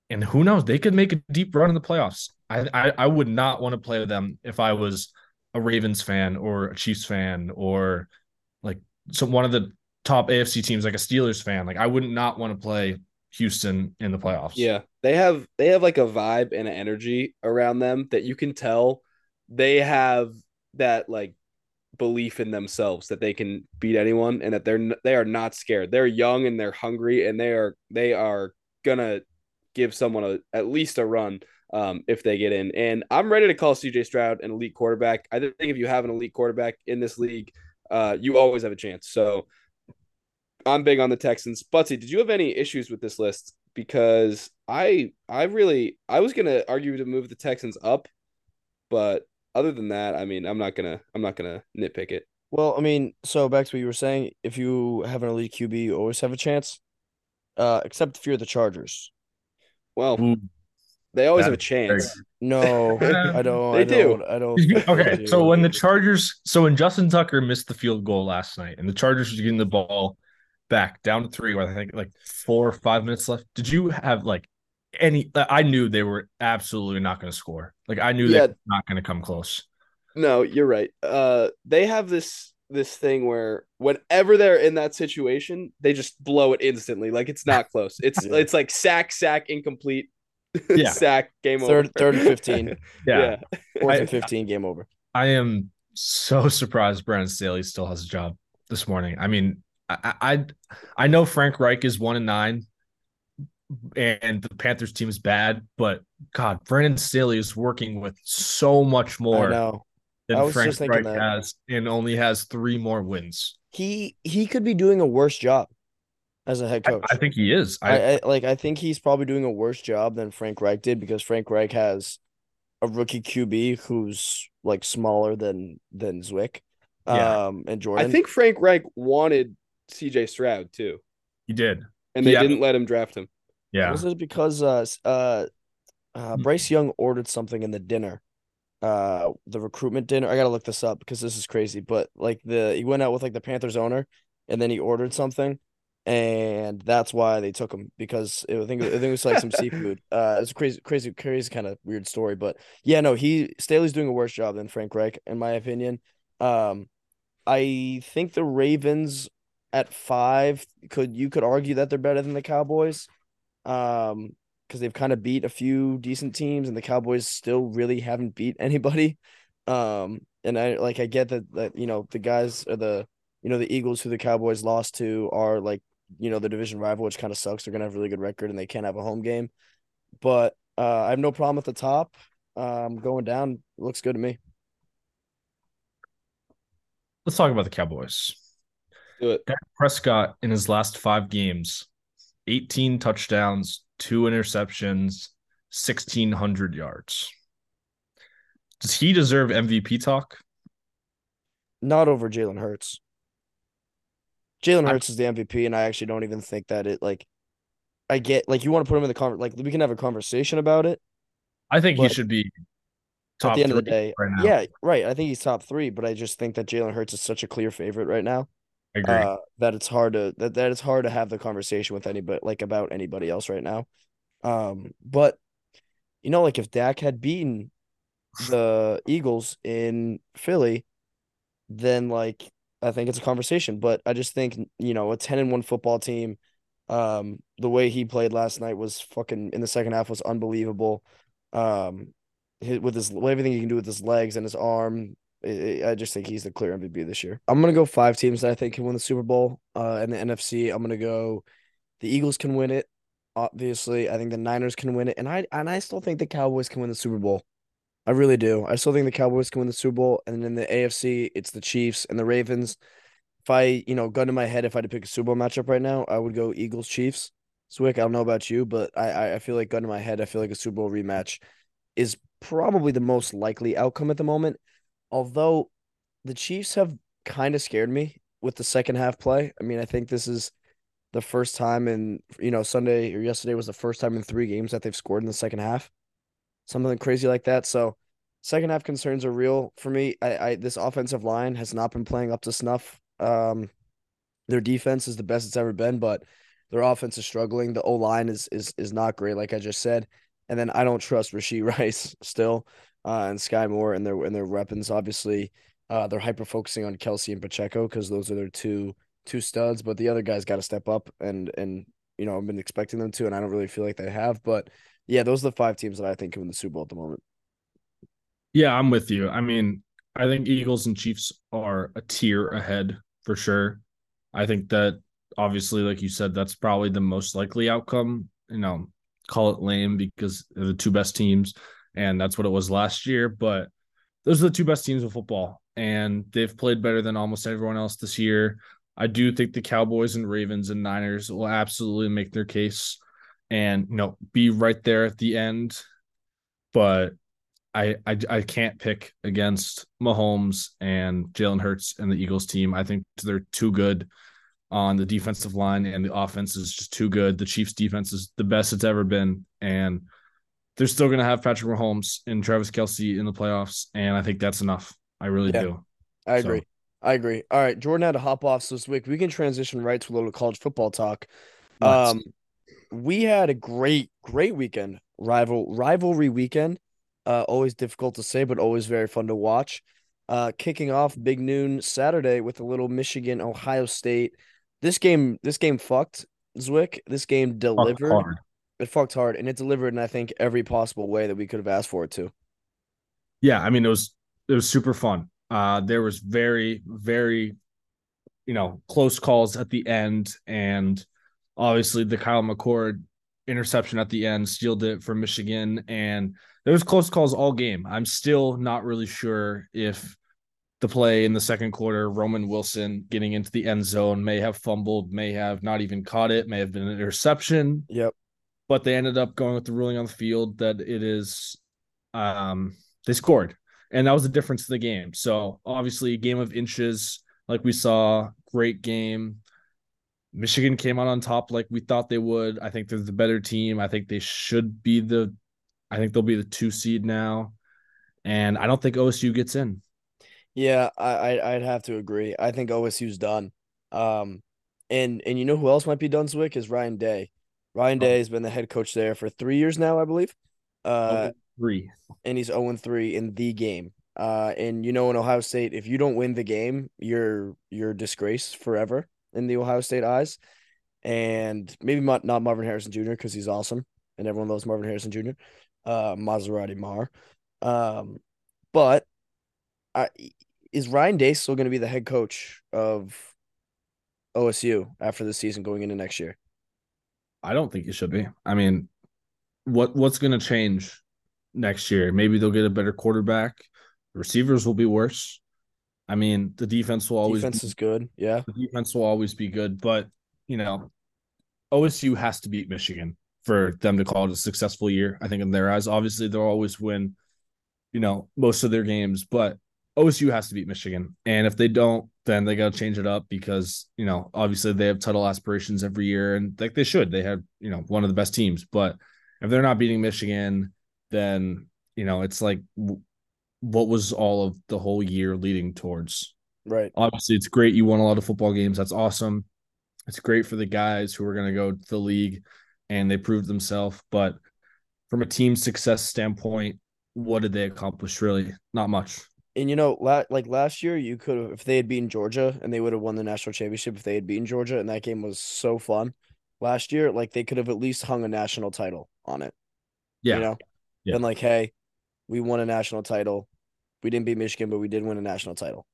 [SPEAKER 4] And who knows, they could make a deep run in the playoffs. I I, I would not want to play with them if I was a Ravens fan or a Chiefs fan or like some one of the top AFC teams, like a Steelers fan, like I would not want to play Houston in the playoffs.
[SPEAKER 2] Yeah, they have they have like a vibe and an energy around them that you can tell they have that like belief in themselves that they can beat anyone and that they're they are not scared. They're young and they're hungry and they are they are gonna give someone a, at least a run um, if they get in. And I'm ready to call CJ Stroud an elite quarterback. I think if you have an elite quarterback in this league, uh, you always have a chance. So I'm big on the Texans. Buttsie, did you have any issues with this list? Because I I really I was gonna argue to move the Texans up, but other than that, I mean, I'm not gonna I'm not gonna nitpick it.
[SPEAKER 3] Well, I mean, so back to what you were saying, if you have an elite QB, you always have a chance. Uh, except if you're the Chargers.
[SPEAKER 2] Well,
[SPEAKER 4] Ooh.
[SPEAKER 2] They always
[SPEAKER 4] That
[SPEAKER 2] have a chance.
[SPEAKER 3] No, I don't.
[SPEAKER 2] They
[SPEAKER 3] I
[SPEAKER 2] do.
[SPEAKER 3] don't, I don't.
[SPEAKER 4] okay,
[SPEAKER 3] do.
[SPEAKER 4] so when the Chargers, so when Justin Tucker missed the field goal last night, and the Chargers were getting the ball back down to three, with I think like four or five minutes left, did you have like any? I knew they were absolutely not going to score. Like I knew
[SPEAKER 2] Yeah.
[SPEAKER 4] they were not going to come close.
[SPEAKER 2] No, you're right. Uh, they have this this thing where whenever they're in that situation, they just blow it instantly. Like it's not close. It's
[SPEAKER 3] Yeah.
[SPEAKER 2] it's like sack, sack, incomplete,
[SPEAKER 4] Yeah.
[SPEAKER 2] sack, game
[SPEAKER 3] Third-
[SPEAKER 2] over.
[SPEAKER 3] third and 15.
[SPEAKER 4] Yeah,
[SPEAKER 3] fourth
[SPEAKER 4] I-
[SPEAKER 3] and fifteen, game over.
[SPEAKER 4] I am so surprised Brandon Staley still has a job this morning. I mean, I I, I know Frank Reich is one and nine, and the Panthers team is bad, but God, Brandon Staley is working with so much more than Frank Reich
[SPEAKER 3] that.
[SPEAKER 4] has, and only has three more wins.
[SPEAKER 3] he he could be doing a worse job as a head coach.
[SPEAKER 4] I think he is. I,
[SPEAKER 3] I, I like I think he's probably doing a worse job than Frank Reich did because Frank Reich has a rookie QB who's like smaller than than Zwick.
[SPEAKER 4] Yeah.
[SPEAKER 3] Um and Jordan.
[SPEAKER 2] I think Frank Reich wanted C.J. Stroud too,
[SPEAKER 4] he did.
[SPEAKER 2] and they
[SPEAKER 4] Yeah.
[SPEAKER 2] didn't let him draft him.
[SPEAKER 4] Yeah.
[SPEAKER 3] was it because uh uh uh
[SPEAKER 4] Hmm.
[SPEAKER 3] Bryce Young ordered something in the dinner. Uh the recruitment dinner. I gotta look this up because this is crazy. But like the he went out with like the Panthers owner and then he ordered something and that's why they took him because it, I think I think it was like some seafood. Uh it's a crazy crazy crazy kind of weird story. But yeah, no, he Staley's doing a worse job than Frank Reich, in my opinion. Um I think the Ravens at five could you could argue that they're better than the Cowboys. Um because they've kind of beat a few decent teams and the Cowboys still really haven't beat anybody. Um and I like I get that that you know the guys or the you know the Eagles who the Cowboys lost to are like you know the division rival which kind of sucks. They're going to have a really good record and they can't have a home game. But uh I have no problem at the top. Um going down looks good to me.
[SPEAKER 4] Let's talk about the Cowboys.
[SPEAKER 2] Do it.
[SPEAKER 4] Dak Prescott in his last five games, 18 touchdowns, two interceptions, 1,600 yards. Does he deserve MVP talk?
[SPEAKER 3] Not over Jalen Hurts. Jalen Hurts is the MVP, and I actually don't even think that it like. I get like you want to put him in the conver like we can have a conversation about it.
[SPEAKER 4] I think he should be
[SPEAKER 3] At the end of the day,
[SPEAKER 4] right now.
[SPEAKER 3] yeah, right. I think he's top three, but I just think that Jalen Hurts is such a clear favorite right now.
[SPEAKER 4] I agree.
[SPEAKER 3] Uh, that it's hard to that, that it's hard to have the conversation with anybody like about anybody else right now. Um, but you know, like if Dak had beaten the Eagles in Philly, then like I think it's a conversation. But I just think you know a ten and one football team, um, the way he played last night was fucking in the second half was unbelievable. Um, with his everything he can do with his legs and his arm, I I just think he's the clear MVP this year. I'm gonna go five teams that I think can win the Super Bowl. Uh, in the NFC, I'm gonna go. The Eagles can win it. Obviously, I think the Niners can win it, and I and I still think the Cowboys can win the Super Bowl. I really do. I still think the Cowboys can win the Super Bowl, and in the AFC, it's the Chiefs and the Ravens. If I, you know, gun to my head, if I had to pick a Super Bowl matchup right now, I would go Eagles Chiefs. Zwick, I don't know about you, but I, I I feel like gun to my head, I feel like a Super Bowl rematch is probably the most likely outcome at the moment. Although the Chiefs have kind of scared me with the second half play. I mean, I think this is the first time in, you know, Sunday or yesterday was the first time in three games that they've scored in the second half. Something crazy like that. So second half concerns are real for me. I, I this offensive line has not been playing up to snuff. Um their defense is the best it's ever been, but their offense is struggling. The O line is is is not great, like I just said. And then I don't trust Rashee Rice still, uh, and Skyy Moore and their and their weapons. Obviously, Uh, they're hyper focusing on Kelce and Pacheco because those are their two two studs. But the other guys got to step up, and and you know I've been expecting them to, and I don't really feel like they have. But yeah, those are the five teams that I think can win the Super Bowl at the moment.
[SPEAKER 4] Yeah, I'm with you. I mean, I think Eagles and Chiefs are a tier ahead for sure. I think that obviously, like you said, that's probably the most likely outcome. You know, call it lame because they're the two best teams, and that's what it was last year. But those are the two best teams of football, and they've played better than almost everyone else this year. I do think the Cowboys and Ravens and Niners will absolutely make their case and you know be right there at the end. But I I, I can't pick against Mahomes and Jalen Hurts and the Eagles team. I think they're too good on the defensive line and the offense is just too good. The Chiefs defense is the best it's ever been. And they're still going to have Patrick Mahomes and Travis Kelce in the playoffs. And I think that's enough. I really yeah, do.
[SPEAKER 3] I agree. So. I agree. All right. Jordan had to hop off so this week. We can transition right to a little college football talk. Um, we had a great, great weekend. Rival rivalry weekend. Uh, always difficult to say, but always very fun to watch. Uh, kicking off big noon Saturday with a little Michigan Ohio State this game, this game fucked Zwick. This game delivered. Fucked it fucked hard, and it delivered in I think every possible way that we could have asked for it to.
[SPEAKER 4] Yeah, I mean it was it was super fun. Uh, there was very very, you know, close calls at the end, and obviously the Kyle McCord interception at the end sealed it for Michigan, and there was close calls all game. I'm still not really sure if the play in the second quarter, Roman Wilson getting into the end zone may have fumbled, may have not even caught it, may have been an interception.
[SPEAKER 3] Yep.
[SPEAKER 4] But they ended up going with the ruling on the field that it is um they scored. And that was the difference in the game. So obviously a game of inches, like we saw, great game. Michigan came out on top like we thought they would. I think they're the better team. I think they should be the I think they'll be the two seed now. And I don't think OSU gets in.
[SPEAKER 3] Yeah, I I'd have to agree. I think OSU's done. Um, and and you know who else might be done, Zwick, is Ryan Day. Ryan oh. Day has been the head coach there for three years now, I believe. Uh,
[SPEAKER 4] three,
[SPEAKER 3] and he's 0 3 in the game. Uh, and you know in Ohio State, if you don't win the game, you're you're disgraced forever in the Ohio State eyes. And maybe not, Marvin Harrison Jr. because he's awesome and everyone loves Marvin Harrison Jr. Uh, Maserati Mar. Um, but I is Ryan Day still going to be the head coach of OSU after the season going into next year?
[SPEAKER 4] I don't think he should be. I mean, what what's going to change next year? Maybe they'll get a better quarterback. Receivers will be worse. I mean, the defense will always
[SPEAKER 3] defense be, is good. Yeah,
[SPEAKER 4] the defense will always be good, but you know, OSU has to beat Michigan for them to call it a successful year. I think in their eyes, obviously they'll always win, you know, most of their games, but OSU has to beat Michigan, and if they don't, then they got to change it up because you know obviously they have title aspirations every year, and like they should. They have you know one of the best teams, but if they're not beating Michigan, then you know it's like what was all of the whole year leading towards.
[SPEAKER 3] Right.
[SPEAKER 4] Obviously, it's great you won a lot of football games. That's awesome. It's great for the guys who are going to go to the league and they proved themselves. But from a team success standpoint, what did they accomplish? Really, not much.
[SPEAKER 3] And you know, la- like last year, you could have if they had beaten Georgia and they would have won the national championship if they had beaten Georgia, and that game was so fun last year. Like they could have at least hung a national title on it.
[SPEAKER 4] Yeah,
[SPEAKER 3] you know, yeah. and like, hey, we won a national title. We didn't beat Michigan, but we did win a national title.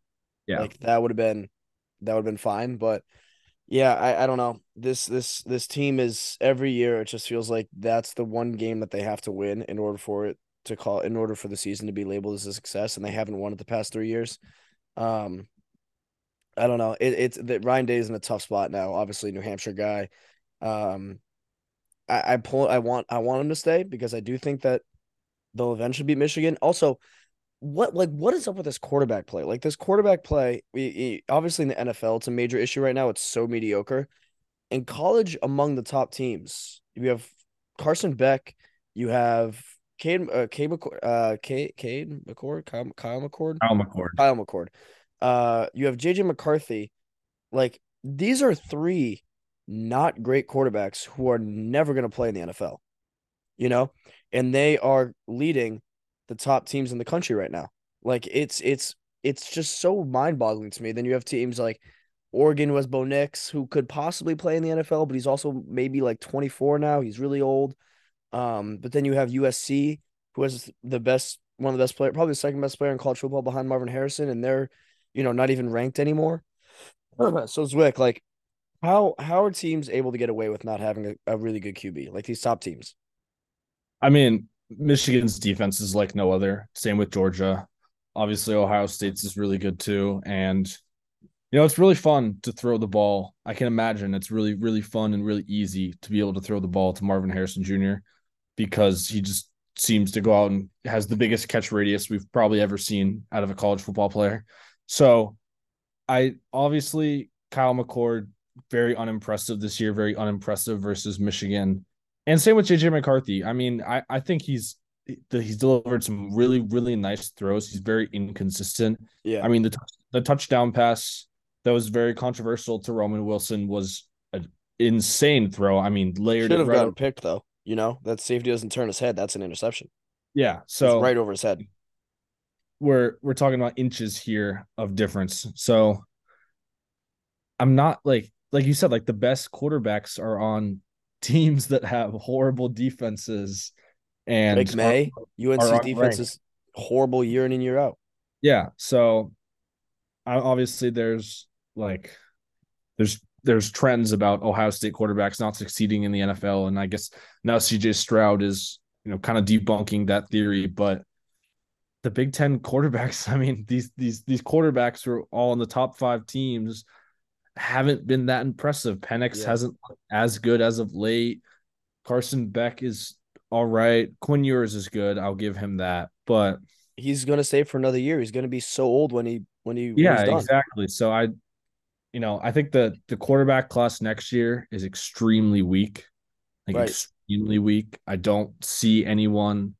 [SPEAKER 4] Yeah,
[SPEAKER 3] like that would have been that would have been fine. But yeah, I, I don't know. This this this team is every year. It just feels like that's the one game that they have to win in order for it to call in order for the season to be labeled as a success, and they haven't won it the past three years. Um, I don't know. It, it's that Ryan Day is in a tough spot now. Obviously, New Hampshire guy. Um, I, I pull. I want. I want him to stay because I do think that they'll eventually beat Michigan. Also, what like what is up with this quarterback play? Like this quarterback play, we, we, obviously in the NFL, it's a major issue right now. It's so mediocre. In college, among the top teams, you have Carson Beck, you have Cade, uh, Cade McCord, uh, Cade, Cade McCord, Kyle, Kyle McCord,
[SPEAKER 4] Kyle McCord,
[SPEAKER 3] Kyle McCord. Uh, you have JJ McCarthy. Like these are three not great quarterbacks who are never going to play in the NFL. You know, and they are leading the top teams in the country right now. Like it's it's it's just so mind boggling to me. Then you have teams like Oregon who has Bo Nix, who could possibly play in the NFL, but he's also maybe like 24 now. He's really old. Um, but then you have USC, who has the best, one of the best player, probably the second best player in college football behind Marvin Harrison, and they're, you know, not even ranked anymore. so Zwick, like, how how are teams able to get away with not having a, a really good QB like these top teams?
[SPEAKER 4] I mean, Michigan's defense is like no other. Same with Georgia. Obviously, Ohio State's is really good too. And, you know, it's really fun to throw the ball. I can imagine it's really, really fun and really easy to be able to throw the ball to Marvin Harrison Jr. because he just seems to go out and has the biggest catch radius we've probably ever seen out of a college football player. So, I obviously, Kyle McCord, very unimpressive this year, very unimpressive versus Michigan. And same with JJ McCarthy. I mean, I, I think he's he's delivered some really really nice throws. He's very inconsistent.
[SPEAKER 3] Yeah.
[SPEAKER 4] I mean the the touchdown pass that was very controversial to Roman Wilson was an insane throw. I mean, layered
[SPEAKER 3] should have
[SPEAKER 4] right
[SPEAKER 3] gotten
[SPEAKER 4] over-
[SPEAKER 3] picked though. You know that safety doesn't turn his head. That's an interception.
[SPEAKER 4] Yeah,
[SPEAKER 3] It's
[SPEAKER 4] so
[SPEAKER 3] right over his head.
[SPEAKER 4] we're we're talking about inches here of difference. So I'm not like like you said, like the best quarterbacks are on teams that have horrible defenses and
[SPEAKER 3] Like Maye, UNC
[SPEAKER 4] are
[SPEAKER 3] defense is horrible year in and year out.
[SPEAKER 4] Yeah. So I, obviously there's like there's there's trends about Ohio State quarterbacks not succeeding in the NFL. And I guess now CJ Stroud is, you know, kind of debunking that theory. But the Big Ten quarterbacks, I mean, these these these quarterbacks who are all in the top five teams haven't been that impressive. Penix
[SPEAKER 3] Yeah.
[SPEAKER 4] hasn't looked as good as of late. Carson Beck is all right. Quinn Ewers is good. I'll give him that. But
[SPEAKER 3] He's gonna stay for another year. He's gonna be so old when he when he
[SPEAKER 4] yeah, exactly. So I, you know, I think the the quarterback class next year is extremely weak, like
[SPEAKER 3] Right.
[SPEAKER 4] extremely weak. I don't see anyone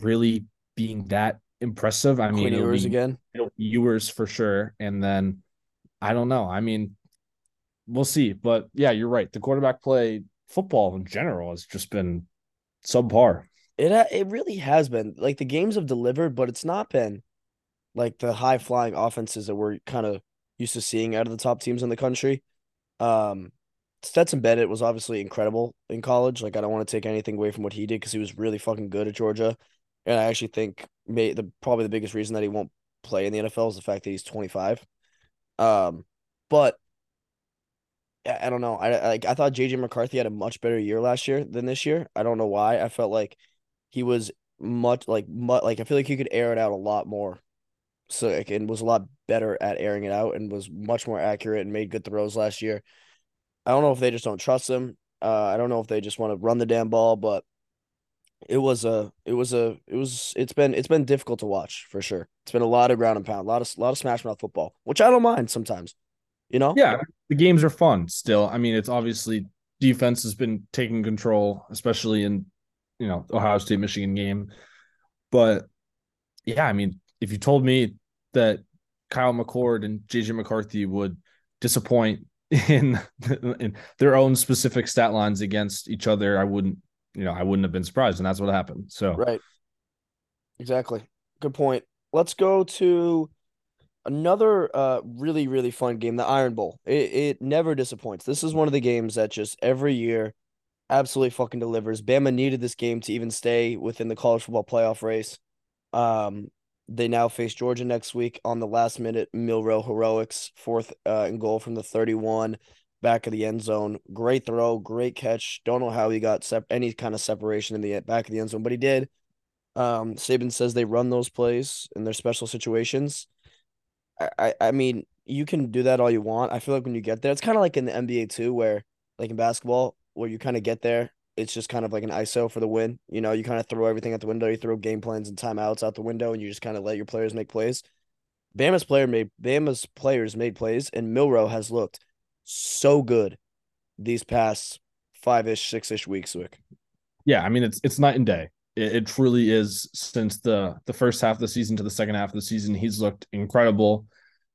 [SPEAKER 4] really being that impressive. I mean,
[SPEAKER 3] Quinn Ewers
[SPEAKER 4] be-
[SPEAKER 3] again.
[SPEAKER 4] Ewers for sure, and then I don't know. I mean, we'll see. But yeah, you're right. The quarterback play, football in general, has just been subpar.
[SPEAKER 3] It it really has been like the games have delivered, but it's not been like the high flying offenses that we're kind of used to seeing out of the top teams in the country. Um, Stetson Bennett was obviously incredible in college. Like I don't want to take anything away from what he did because he was really fucking good at Georgia, and I actually think may the probably the biggest reason that he won't play in the NFL is the fact that he's twenty five. Um, but I, don't know. I like I thought JJ McCarthy had a much better year last year than this year. I don't know why. I felt like he was much like much like I feel like he could air it out a lot more. So like, and was a lot better at airing it out and was much more accurate and made good throws last year. I don't know if they just don't trust him. Uh, I don't know if they just want to run the damn ball, but it was a it was a it was it's been it's been difficult to watch for sure. It's been a lot of ground and pound, a lot of a lot of smash mouth football, which I don't mind sometimes. You know?
[SPEAKER 4] Yeah, the games are fun still. I mean, it's obviously defense has been taking control, especially in you know Ohio State Michigan game. But yeah, I mean, if you told me that Kyle McCord and JJ McCarthy would disappoint in in their own specific stat lines against each other, I wouldn't, you know, I wouldn't have been surprised, and that's what happened. So
[SPEAKER 3] Right. Exactly. Good point. Let's go to another uh really really fun game, the Iron Bowl. It it never disappoints. This is one of the games that just every year absolutely fucking delivers. Bama needed this game to even stay within the college football playoff race. Um they now face Georgia next week on the last minute Milroe heroics, fourth uh, and goal from the 31, back of the end zone. Great throw, great catch. Don't know how he got sep- any kind of separation in the back of the end zone, but he did. Um, Saban says they run those plays in their special situations. I, I, I mean, you can do that all you want. I feel like when you get there, it's kind of like in the NBA too, where like in basketball, where you kind of get there, it's just kind of like an ISO for the win. You know, you kind of throw everything out the window, you throw game plans and timeouts out the window, and you just kind of let your players make plays. Bama's player made Bama's players made plays, and Milroe has looked so good these past five ish, six ish weeks. Wick.
[SPEAKER 4] yeah, I mean it's it's night and day. It, it truly is since the the first half of the season to the second half of the season. He's looked incredible,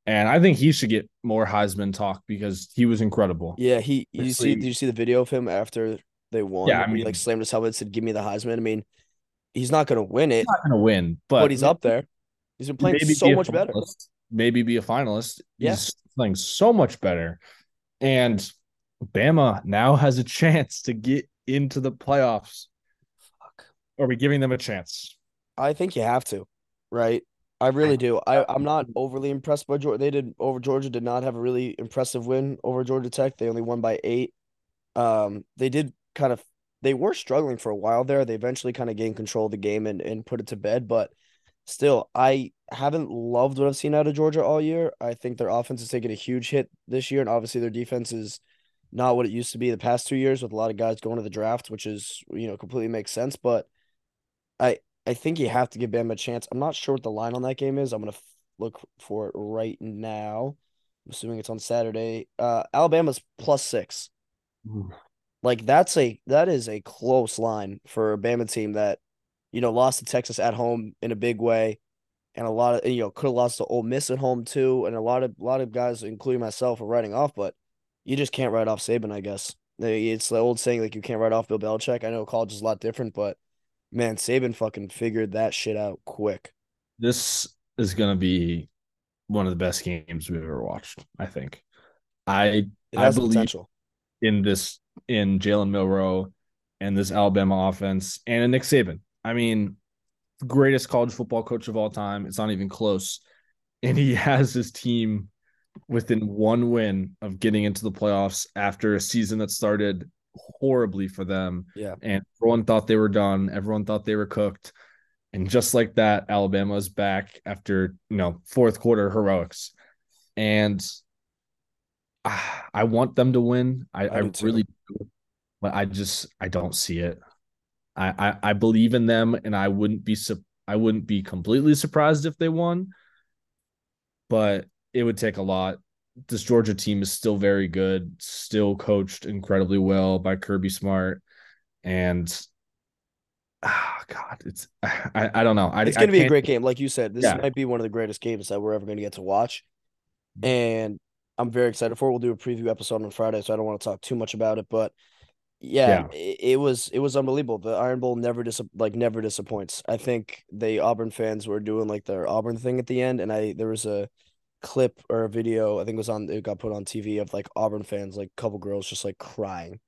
[SPEAKER 4] and I think he should get more Heisman talk because he was incredible.
[SPEAKER 3] Yeah, he. You see? Did you see the video of him after they won?
[SPEAKER 4] Yeah, I
[SPEAKER 3] he like slammed his helmet, and said, "Give me the Heisman." I mean, he's not gonna win it,
[SPEAKER 4] He's not gonna win, but,
[SPEAKER 3] but he's up there. He's been playing so
[SPEAKER 4] be
[SPEAKER 3] much better.
[SPEAKER 4] Maybe be a finalist.
[SPEAKER 3] Yeah.
[SPEAKER 4] He's playing so much better. And Bama now has a chance to get into the playoffs.
[SPEAKER 3] Fuck.
[SPEAKER 4] Are we giving them a chance?
[SPEAKER 3] I think you have to, right? I really do. I, I'm not overly impressed by Georgia. They did over Georgia did not have a really impressive win over Georgia Tech. They only won by eight. Um, they did kind of they were struggling for a while there. They eventually kind of gained control of the game and, and put it to bed. But still, I haven't loved what I've seen out of Georgia all year. I think their offense is taking a huge hit this year, and obviously their defense is not what it used to be the past two years with a lot of guys going to the draft, which is you know completely makes sense. But I I think you have to give Bama a chance. I'm not sure what the line on that game is. I'm gonna f- look for it right now. I'm assuming it's on Saturday. Uh, Alabama's plus six. Like that's a that is a close line for a Bama team that, you know, lost to Texas at home in a big way, and a lot of you know could have lost to Ole Miss at home too, and a lot of a lot of guys, including myself, are writing off. But you just can't write off Saban, I guess. It's the old saying like you can't write off Bill Belichick. I know college is a lot different, but man, Saban fucking figured that shit out quick.
[SPEAKER 4] This is to be one of the best games we've ever watched, I think. I I believe
[SPEAKER 3] potential.
[SPEAKER 4] in this in Jalen Milroe and this Alabama offense and in Nick Saban. I mean, greatest college football coach of all time. It's not even close. And he has his team within one win of getting into the playoffs after a season that started horribly for them.
[SPEAKER 3] Yeah.
[SPEAKER 4] And everyone thought they were done. Everyone thought they were cooked. And just like that, Alabama is back after, you know, fourth quarter heroics. And I want them to win. I,
[SPEAKER 3] I
[SPEAKER 4] I, really do. But I just I don't see it. I, I I believe in them and I wouldn't be I wouldn't be completely surprised if they won. But it would take a lot. This Georgia team is still very good, still coached incredibly well by Kirby Smart. And ah God, it's I, I don't know. I,
[SPEAKER 3] It's going to be a great game. Like you said, this
[SPEAKER 4] Yeah.
[SPEAKER 3] might be one of the greatest games that we're ever going to get to watch. And I'm very excited for it. We'll do a preview episode on Friday, so I don't want to talk too much about it. But yeah, It, it was it was unbelievable. The Iron Bowl never dis- like never disappoints. I think the Auburn fans were doing like their Auburn thing at the end, and I there was a clip or a video I think it was on it got put on TV of like Auburn fans, like a couple girls just like crying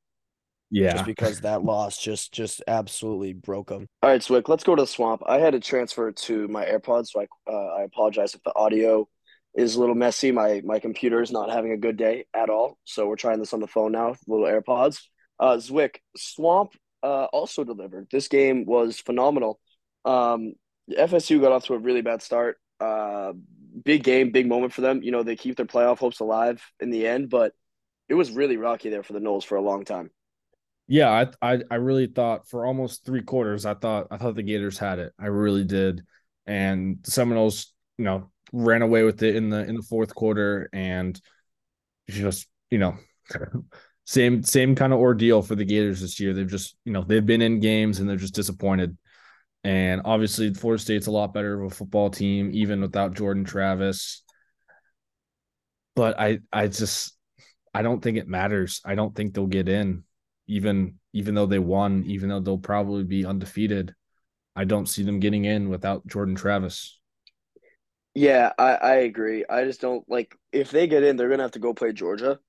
[SPEAKER 4] Yeah.
[SPEAKER 3] just because that loss just just absolutely broke them. All right, Zwick, let's go to the swamp. I had to transfer to my AirPods, so I uh, I apologize if the audio is a little messy. My my computer is not having a good day at all, so we're trying this on the phone now little AirPods. Uh, Zwick, Swamp uh, also delivered. This game was phenomenal. Um, FSU got off to a really bad start. Uh, big game, big moment for them. You know, they keep their playoff hopes alive in the end, but it was really rocky there for the Noles for a long time.
[SPEAKER 4] Yeah, I, I I really thought for almost three quarters, I thought I thought the Gators had it. I really did, and the Seminoles, you know, ran away with it in the in the fourth quarter, and just you know, same same kind of ordeal for the Gators this year. They've just you know they've been in games and they're just disappointed, and obviously Florida State's a lot better of a football team even without Jordan Travis. But I I just I don't think it matters. I don't think they'll get in even even though they won, even though they'll probably be undefeated, I don't see them getting in without Jordan Travis.
[SPEAKER 3] Yeah, I, I agree. I just don't like if they get in, they're gonna have to go play Georgia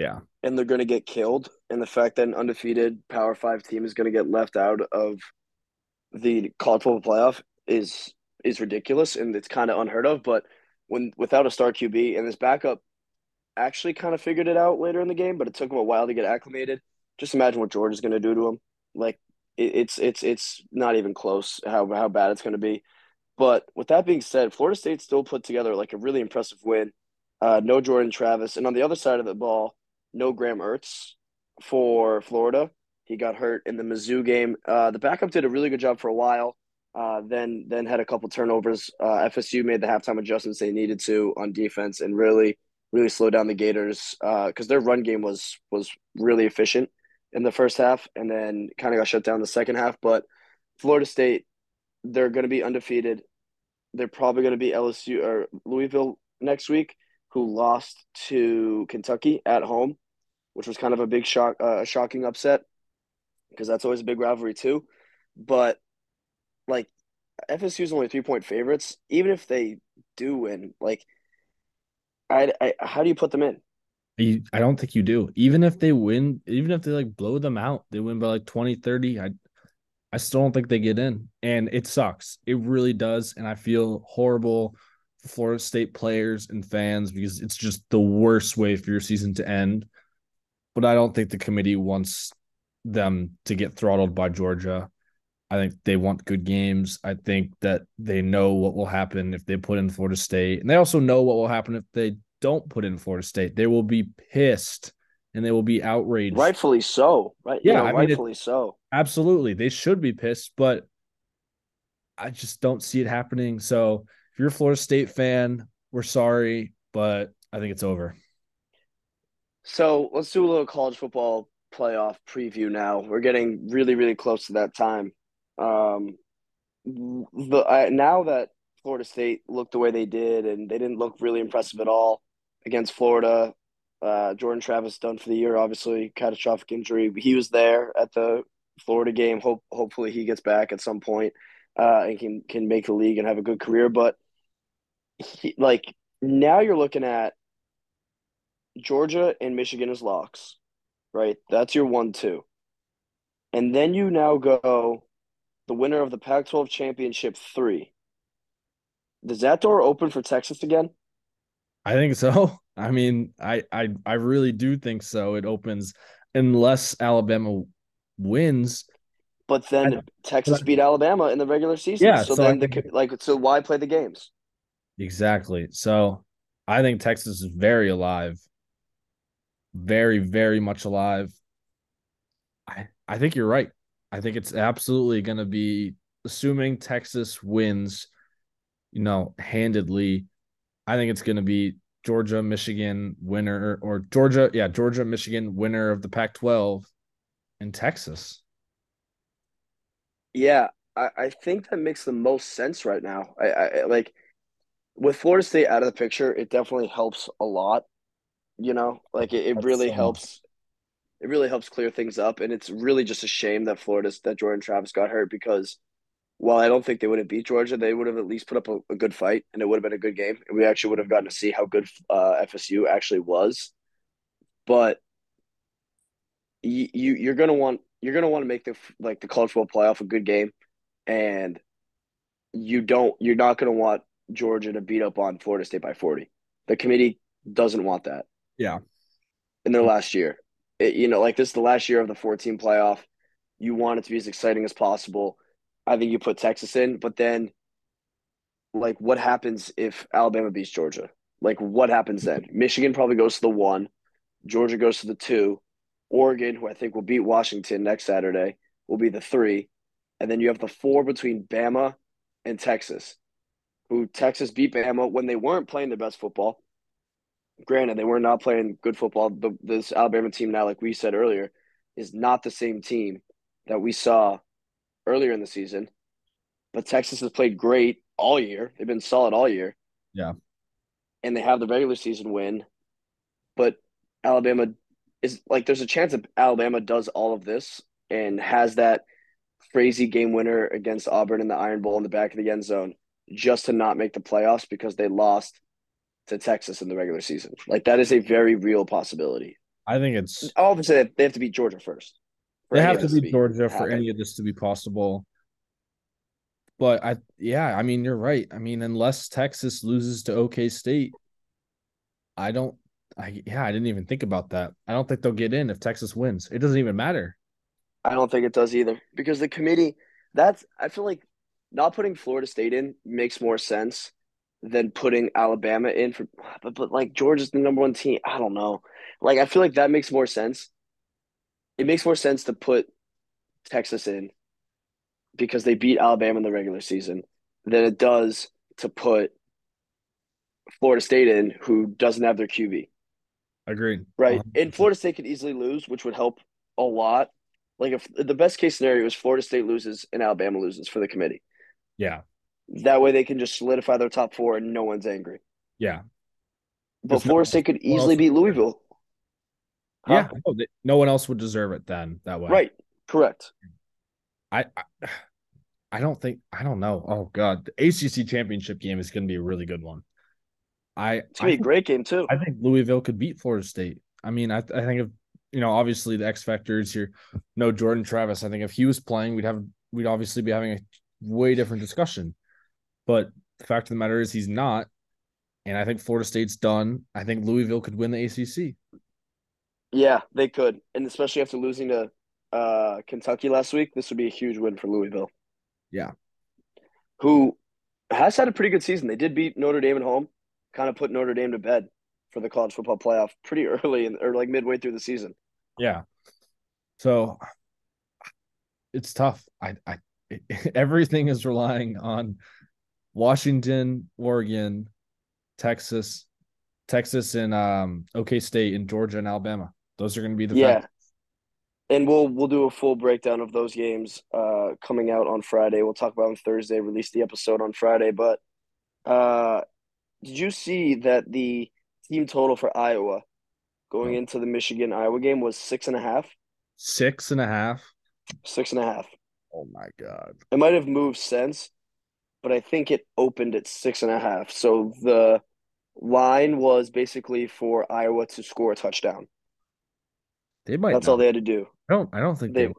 [SPEAKER 4] Yeah.
[SPEAKER 3] and they're gonna get killed. And the fact that an undefeated Power Five team is gonna get left out of the college football playoff is is ridiculous and it's kind of unheard of. But when without a star QB and this backup actually kind of figured it out later in the game, but it took him a while to get acclimated. Just imagine what George is gonna do to him. Like it, it's it's it's not even close how how bad it's gonna be. But with that being said, Florida State still put together like a really impressive win. Uh, no Jordan Travis, and on the other side of the ball, no Graham Mertz for Florida. He got hurt in the Mizzou game. Uh, the backup did a really good job for a while. Uh, then then had a couple turnovers. Uh, FSU made the halftime adjustments they needed to on defense and really really slowed down the Gators because their run game was was really efficient in the first half, and then kind of got shut down the second half. But Florida State, they're going to be undefeated. They're probably going to be LSU or Louisville next week, who lost to Kentucky at home, which was kind of a big shock, uh, a shocking upset, because that's always a big rivalry too. But like FSU's only three point favorites. Even if they do win, like, I, I how do you put them in?
[SPEAKER 4] You, I don't think you do. Even if they win, even if they like blow them out, they win by like 20, 30. I I still don't think they get in. And it sucks. It really does. And I feel horrible for Florida State players and fans because it's just the worst way for your season to end. But I don't think the committee wants them to get throttled by Georgia. I think they want good games. I think that they know what will happen if they put in Florida State. And they also know what will happen if they don't put in Florida State. They will be pissed and they will be outraged.
[SPEAKER 3] Rightfully so. Right.
[SPEAKER 4] Yeah,
[SPEAKER 3] You know,
[SPEAKER 4] I mean, it-
[SPEAKER 3] rightfully so.
[SPEAKER 4] Absolutely. They should be pissed, but I just don't see it happening. So if you're a Florida State fan, we're sorry, but I think it's over.
[SPEAKER 3] So let's do a little college football playoff preview now. We're getting really, really close to that time. Um, the I, now that Florida State looked the way they did, and they didn't look really impressive at all against Florida. Uh, Jordan Travis done for the year, obviously catastrophic injury. He was there at the Florida game. Hope hopefully he gets back at some point uh, and can can make the league and have a good career. But he, like now, you're looking at Georgia and Michigan as locks, right? That's your one two, and then you now go the winner of the Pac-12 championship three. Does that door open for Texas again?
[SPEAKER 4] I think so. I mean, I I I really do think so. It opens unless Alabama wins.
[SPEAKER 3] But then. Texas beat Alabama in the regular season.
[SPEAKER 4] Yeah,
[SPEAKER 3] So,
[SPEAKER 4] so
[SPEAKER 3] then the
[SPEAKER 4] think-
[SPEAKER 3] like so why play the games?
[SPEAKER 4] Exactly. So I think Texas is very alive. Very, very much alive. I I think you're right. I think it's absolutely gonna be assuming Texas wins, you know, handedly. I think it's gonna be Georgia, Michigan winner or Georgia, yeah, Georgia, Michigan winner of the Pac-12 and Texas.
[SPEAKER 3] Yeah, I, I think that makes the most sense right now. I, I like with Florida State out of the picture, it definitely helps a lot. You know, like it, it really helps. It really helps clear things up, and it's really just a shame that Florida's that Jordan Travis got hurt because while I don't think they would have beat Georgia, they would have at least put up a, a good fight, and it would have been a good game, and we actually would have gotten to see how good uh, FSU actually was. But you, you you're gonna want you're gonna want to make the like the college football playoff a good game, and you don't you're not gonna want Georgia to beat up on Florida State by forty. The committee doesn't want that.
[SPEAKER 4] Yeah.
[SPEAKER 3] In their last year, it, you know, like this is the last year of the 14 playoff. You want it to be as exciting as possible. I think you put Texas in, but then, like, what happens if Alabama beats Georgia? Like, what happens then? Michigan probably goes to the one, Georgia goes to the two, Oregon, who I think will beat Washington next Saturday, will be the three, and then you have the four between Bama and Texas, who Texas beat Bama when they weren't playing their best football. Granted, they were not playing good football. The, this Alabama team now, like we said earlier, is not the same team that we saw earlier in the season. But Texas has played great all year. They've been solid all year.
[SPEAKER 4] Yeah.
[SPEAKER 3] And they have the regular season win. But Alabama is like there's a chance that Alabama does all of this and has that crazy game winner against Auburn in the Iron Bowl in the back of the end zone just to not make the playoffs because they lost to Texas in the regular season. Like that is a very real possibility.
[SPEAKER 4] I think it's
[SPEAKER 3] Obviously, they have to beat Georgia first.
[SPEAKER 4] they have to beat Georgia for any of this to be possible. But I, yeah, I mean, you're right. I mean, unless Texas loses to OK State, I don't, I, yeah, I didn't even think about that. I don't think they'll get in if Texas wins. It doesn't even matter.
[SPEAKER 3] I don't think it does either because the committee. That's I feel like not putting Florida State in makes more sense than putting Alabama in for. But but like Georgia's the number one team. I don't know. Like I feel like that makes more sense. It makes more sense to put Texas in because they beat Alabama in the regular season than it does to put Florida State in, who doesn't have their QB.
[SPEAKER 4] Agreed.
[SPEAKER 3] Right.
[SPEAKER 4] 100%.
[SPEAKER 3] And Florida State could easily lose, which would help a lot. Like if the best case scenario is Florida State loses and Alabama loses for the committee.
[SPEAKER 4] Yeah.
[SPEAKER 3] That way they can just solidify their top four and no one's angry.
[SPEAKER 4] Yeah.
[SPEAKER 3] But
[SPEAKER 4] no-
[SPEAKER 3] Florida State could easily beat
[SPEAKER 4] would deserve it.
[SPEAKER 3] Louisville. Huh?
[SPEAKER 4] Yeah. No, no one else would deserve it then that way.
[SPEAKER 3] Right. Correct.
[SPEAKER 4] I, I I don't think I don't know. Oh god, the ACC championship game is going to be a really good one. I
[SPEAKER 3] It's gonna
[SPEAKER 4] I
[SPEAKER 3] be a great game too.
[SPEAKER 4] I think Louisville could beat Florida State. I mean, I, I think if you know, obviously the X factor is here. No Jordan Travis. I think if he was playing, we'd have we'd obviously be having a way different discussion. But the fact of the matter is, he's not, and I think Florida State's done. I think Louisville could win the ACC.
[SPEAKER 3] Yeah, they could, and especially after losing to uh, Kentucky last week, this would be a huge win for Louisville.
[SPEAKER 4] Yeah.
[SPEAKER 3] who has had a pretty good season. They did beat Notre Dame at home, kind of put Notre Dame to bed for the college football playoff pretty early in, or like midway through the season.
[SPEAKER 4] Yeah. So it's tough. I I everything is relying on Washington, Oregon, Texas, Texas and um OK State and Georgia and Alabama. Those are going to be the
[SPEAKER 3] yeah. And we'll we'll do a full breakdown of those games uh, coming out on Friday. We'll talk about on Thursday, release the episode on Friday. But uh, did you see that the team total for Iowa going into the Michigan Iowa game was six and a half?
[SPEAKER 4] Six and a half.
[SPEAKER 3] Six and a half.
[SPEAKER 4] Oh my god.
[SPEAKER 3] It might have moved since, but I think it opened at six and a half. So the line was basically for Iowa to score a touchdown.
[SPEAKER 4] They might.
[SPEAKER 3] That's
[SPEAKER 4] not.
[SPEAKER 3] all they had to do.
[SPEAKER 4] I don't. I don't think they.
[SPEAKER 3] They-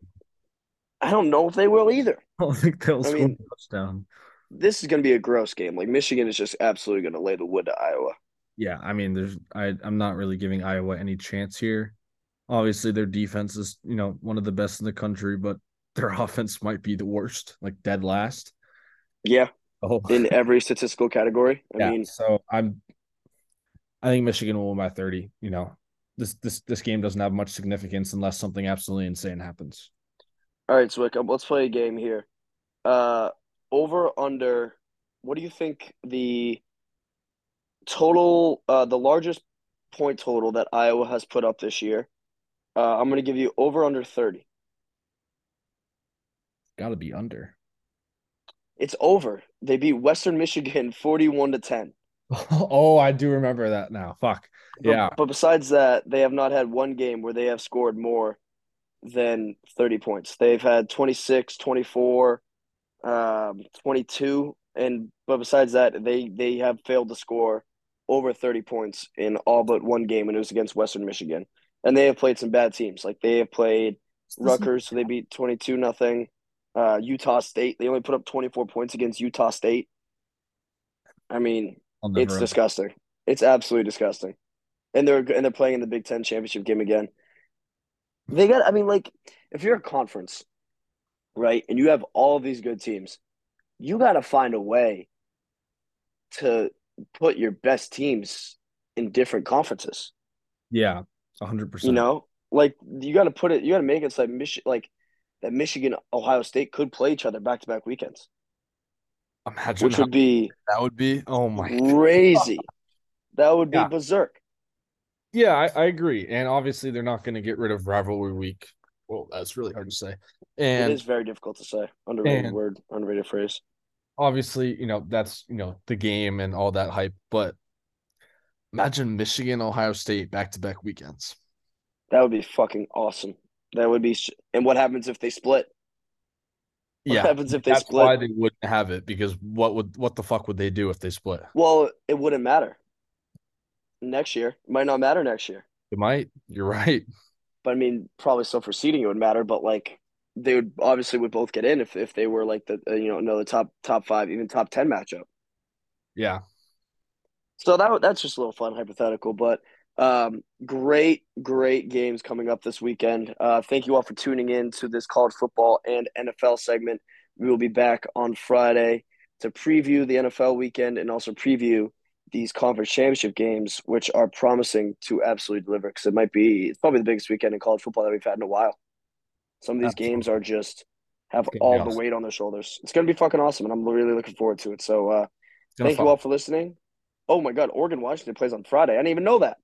[SPEAKER 3] I don't know if they will either.
[SPEAKER 4] I don't think they'll
[SPEAKER 3] I
[SPEAKER 4] score
[SPEAKER 3] mean-
[SPEAKER 4] a touchdown.
[SPEAKER 3] This is going to be a gross game. Like Michigan is just absolutely going to lay the wood to Iowa.
[SPEAKER 4] Yeah, I mean, there's. I. I'm not really giving Iowa any chance here. Obviously, their defense is, you know, one of the best in the country, but their offense might be the worst, like dead last.
[SPEAKER 3] Yeah,
[SPEAKER 4] Oh,
[SPEAKER 3] in every statistical category. I
[SPEAKER 4] yeah.
[SPEAKER 3] mean,
[SPEAKER 4] so I'm. I think Michigan will win by 30. You know, this this this game doesn't have much significance unless something absolutely insane happens.
[SPEAKER 3] all right, Zwick, um, let's play a game here. Uh, over under. What do you think the total, uh, the largest point total that Iowa has put up this year? Uh, I'm going to give you over under 30.
[SPEAKER 4] Got to be under.
[SPEAKER 3] It's over. They beat Western Michigan 41 to 10.
[SPEAKER 4] oh, I do remember that now. Fuck.
[SPEAKER 3] But,
[SPEAKER 4] Yeah.
[SPEAKER 3] But besides that, they have not had one game where they have scored more than 30 points. They've had 26, 24, um, 22, and but besides that, they they have failed to score over 30 points in all but one game, and it was against Western Michigan. And they have played some bad teams. Like they have played Rutgers, so they beat 22 nothing. Uh, Utah State, they only put up 24 points against Utah State. I mean, it's disgusting. It's absolutely disgusting. And they're and they're playing in the Big Ten championship game again. They got. I mean, like if you're a conference, right, and you have all of these good teams, you got to find a way to put your best teams in different conferences.
[SPEAKER 4] Yeah, hundred percent.
[SPEAKER 3] You know, like you got to put it. You got to make it so like Mich- like that. Michigan, Ohio State could play each other back to back weekends,
[SPEAKER 4] imagine
[SPEAKER 3] which would be
[SPEAKER 4] that would be. Oh my.
[SPEAKER 3] crazy. That would be
[SPEAKER 4] Yeah.
[SPEAKER 3] berserk.
[SPEAKER 4] Yeah, I, I agree. And obviously, they're not going to get rid of rivalry week. Well, that's really hard to say. And it
[SPEAKER 3] is very difficult to say. Underrated word, underrated phrase.
[SPEAKER 4] obviously, you know, that's, you know, the game and all that hype. But imagine Michigan, Ohio State back to back weekends.
[SPEAKER 3] That would be fucking awesome. That would be. Sh- and what happens if they split? What
[SPEAKER 4] Yeah.
[SPEAKER 3] happens if they
[SPEAKER 4] That's
[SPEAKER 3] split?
[SPEAKER 4] why they wouldn't have it because what would what the fuck would they do if they split?
[SPEAKER 3] Well, it wouldn't matter. Next year it might not matter next year,
[SPEAKER 4] It might. You're right.
[SPEAKER 3] but I mean, probably still for seeding it would matter. But like, they would obviously would both get in if if they were like the uh, you know another top top five even top ten matchup.
[SPEAKER 4] Yeah.
[SPEAKER 3] So that that's just a little fun hypothetical, but um, great great games coming up this weekend. Uh, thank you all for tuning in to this college football and NFL segment. We will be back on Friday to preview the NFL weekend and also preview these conference championship games, which are promising to absolutely deliver. Because it might be it's probably the biggest weekend in college football that we've had in a while. Some of these
[SPEAKER 4] Absolutely.
[SPEAKER 3] games are just have all the weight on their shoulders. It's gonna be fucking awesome, and I'm really looking forward to it. So. uh Thank you all for listening. Oh my God, Oregon Washington plays on Friday. I didn't even know that.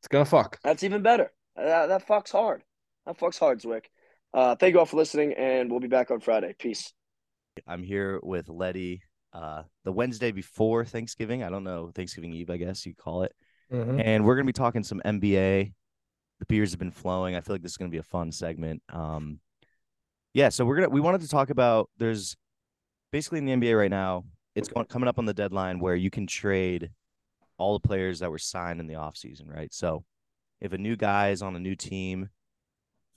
[SPEAKER 4] It's gonna fuck.
[SPEAKER 3] That's even better. That, that fucks hard. That fucks hard, Zwick. Uh, thank you all for listening, and we'll be back on Friday. Peace.
[SPEAKER 1] I'm here with Letty. Uh, the Wednesday before Thanksgiving. I don't know Thanksgiving Eve. I guess you call it. And we're gonna be talking some NBA. The beers have been flowing. I feel like this is gonna be a fun segment. Um, Yeah, so we're gonna we wanted to talk about there's basically in the NBA right now, it's going coming up on the deadline where you can trade all the players that were signed in the offseason, right? So if a new guy is on a new team,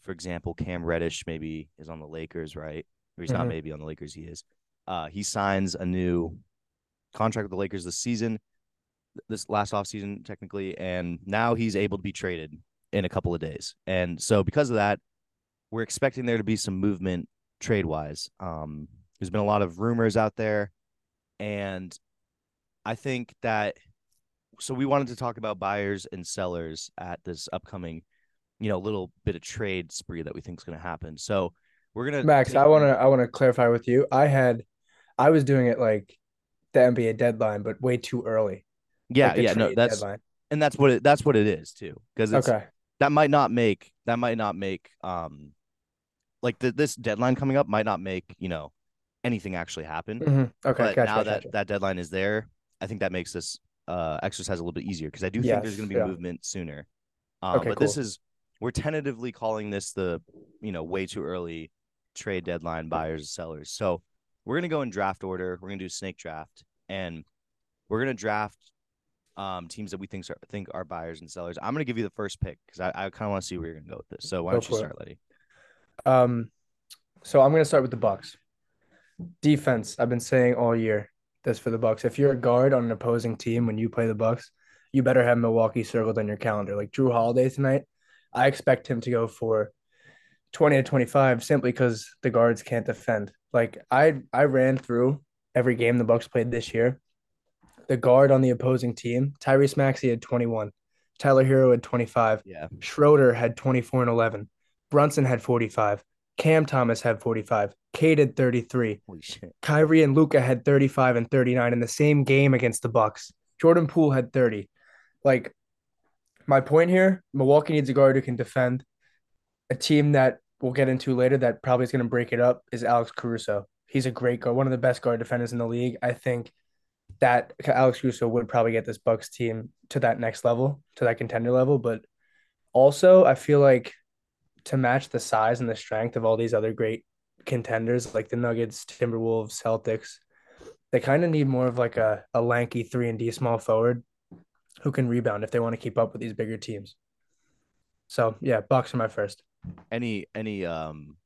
[SPEAKER 1] for example, Cam Reddish maybe is on the Lakers, right? Or he's not
[SPEAKER 5] Mhm.
[SPEAKER 1] maybe on the Lakers, he is. Uh he signs a new contract with the Lakers this season, this last offseason technically, and now he's able to be traded in a couple of days. And so because of that, we're expecting there to be some movement trade wise. Um, there's been a lot of rumors out there, and I think that so we wanted to talk about buyers and sellers at this upcoming, you know, little bit of trade spree that we think is going to happen. So we're gonna
[SPEAKER 5] Max, I want to I want to clarify with you. I had I was doing it like the NBA deadline, but way too early.
[SPEAKER 1] yeah,
[SPEAKER 5] like
[SPEAKER 1] yeah, no, that's
[SPEAKER 5] deadline.
[SPEAKER 1] and that's what it that's what it is too, because
[SPEAKER 5] Okay.
[SPEAKER 1] that might not make that might not make um like the, this deadline coming up might not make you know anything actually happen.
[SPEAKER 5] Mhm. Okay.
[SPEAKER 1] but
[SPEAKER 5] Gotcha,
[SPEAKER 1] now
[SPEAKER 5] gotcha,
[SPEAKER 1] that that deadline is there, I think that makes this uh exercise a little bit easier because I do think there's going to be
[SPEAKER 5] yeah.
[SPEAKER 1] movement sooner. Um,
[SPEAKER 5] Okay,
[SPEAKER 1] but this is we're tentatively calling this the you know way too early trade deadline buyers and sellers. So we're gonna go in draft order. We're gonna do snake draft, and we're gonna draft um teams that we think are think are buyers and sellers. I'm gonna give you the first pick because I, I kind of want to see where you're gonna go with this. So why
[SPEAKER 5] Go
[SPEAKER 1] don't you start, Letty?
[SPEAKER 5] Um, so I'm gonna start with the Bucks. Defense. I've been saying all year this for the Bucks. If you're a guard on an opposing team when you play the Bucks, you better have Milwaukee circled on your calendar. Like Jrue Holiday tonight, I expect him to go for 20 to 25 simply because the guards can't defend. Like I I ran through every game the Bucks played this year. The guard on the opposing team, Tyrese Maxey had 21. Tyler Herro had 25.
[SPEAKER 1] Yeah,
[SPEAKER 5] Schroeder had 24 and 11. Brunson had 45. Cam Thomas had 45. Cade had 33.
[SPEAKER 1] holy shit.
[SPEAKER 5] Kyrie and Luka had 35 and 39 in the same game against the Bucks. Jordan Poole had 30. Like my point here, Milwaukee needs a guard who can defend. A team that we'll get into later that probably is going to break it up is Alex Caruso. He's a great guard, one of the best guard defenders in the league. I think that Alex Caruso would probably get this Bucks team to that next level, to that contender level. But also, I feel like to match the size and the strength of all these other great contenders like the Nuggets, Timberwolves, Celtics, they kind of need more of like a, a lanky three and D small forward who can rebound if they want to keep up with these bigger teams. So yeah, Bucks are my first.
[SPEAKER 1] Any any um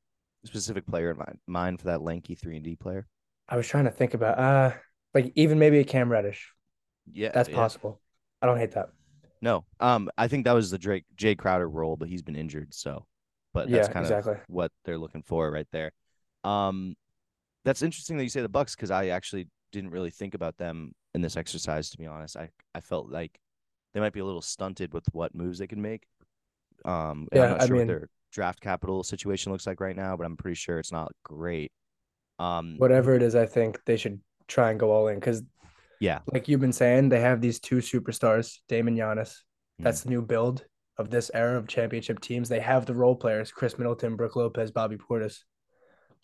[SPEAKER 1] specific player in mind mind for that lanky three and D player?
[SPEAKER 5] I was trying to think about uh like even maybe a Cam Reddish.
[SPEAKER 1] Yeah,
[SPEAKER 5] That's
[SPEAKER 1] yeah.
[SPEAKER 5] possible. I don't hate that.
[SPEAKER 1] No, um, I think that was the Drake Jay Crowder role, but he's been injured, so. But that's
[SPEAKER 5] Yeah,
[SPEAKER 1] kind
[SPEAKER 5] exactly.
[SPEAKER 1] of what they're looking for right there. Um, that's interesting that you say the Bucks because I actually didn't really think about them in this exercise. To be honest, I I felt like they might be a little stunted with what moves they can make. Um, and I'm
[SPEAKER 5] Yeah,
[SPEAKER 1] not
[SPEAKER 5] I
[SPEAKER 1] sure
[SPEAKER 5] mean-
[SPEAKER 1] what their draft capital situation looks like right now, but I'm pretty sure it's not great. Um,
[SPEAKER 5] Whatever it is, I think they should try and go all in because
[SPEAKER 1] yeah,
[SPEAKER 5] like you've been saying, they have these two superstars, Damon Giannis.
[SPEAKER 1] Hmm.
[SPEAKER 5] That's the new build of this era of championship teams. They have the role players, Khris Middleton, Brook Lopez, Bobby Portis.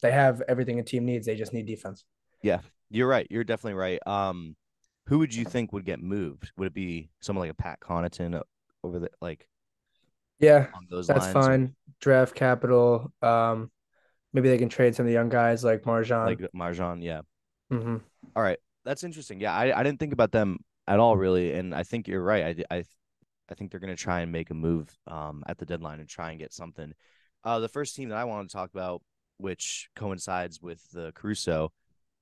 [SPEAKER 5] They have everything a team needs. They just need defense.
[SPEAKER 1] Yeah, you're right. You're definitely right. Um, who would you think would get moved? Would it be someone like a Pat Connaughton over the like
[SPEAKER 5] Yeah, that's
[SPEAKER 1] lines?
[SPEAKER 5] fine. Draft capital. Um, maybe they can trade some of the young guys like MarJon.
[SPEAKER 1] Like MarJon, yeah.
[SPEAKER 5] hmm
[SPEAKER 1] All right, that's interesting. Yeah, I, I didn't think about them at all, really, and I think you're right. I I, I think they're gonna try and make a move um at the deadline and try and get something. Uh, the first team that I want to talk about, which coincides with the Caruso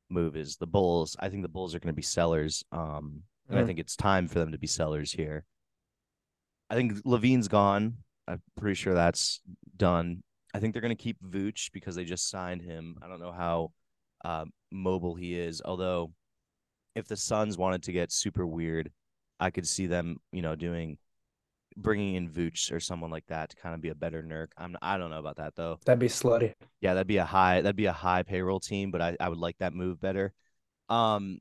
[SPEAKER 1] move, is the Bulls. I think the Bulls are gonna be sellers. Um, and I
[SPEAKER 5] Mhm.
[SPEAKER 1] think it's time for them to be sellers here. I think LaVine's gone. I'm pretty sure that's done. I think they're going to keep Vooch because they just signed him. I don't know how uh, mobile he is. Although, if the Suns wanted to get super weird, I could see them, you know, doing bringing in Vooch or someone like that to kind of be a better Nurk. I'm I don't know about that though.
[SPEAKER 5] That'd be slutty.
[SPEAKER 1] Yeah, that'd be a high that'd be a high payroll team, but I, I would like that move better. Um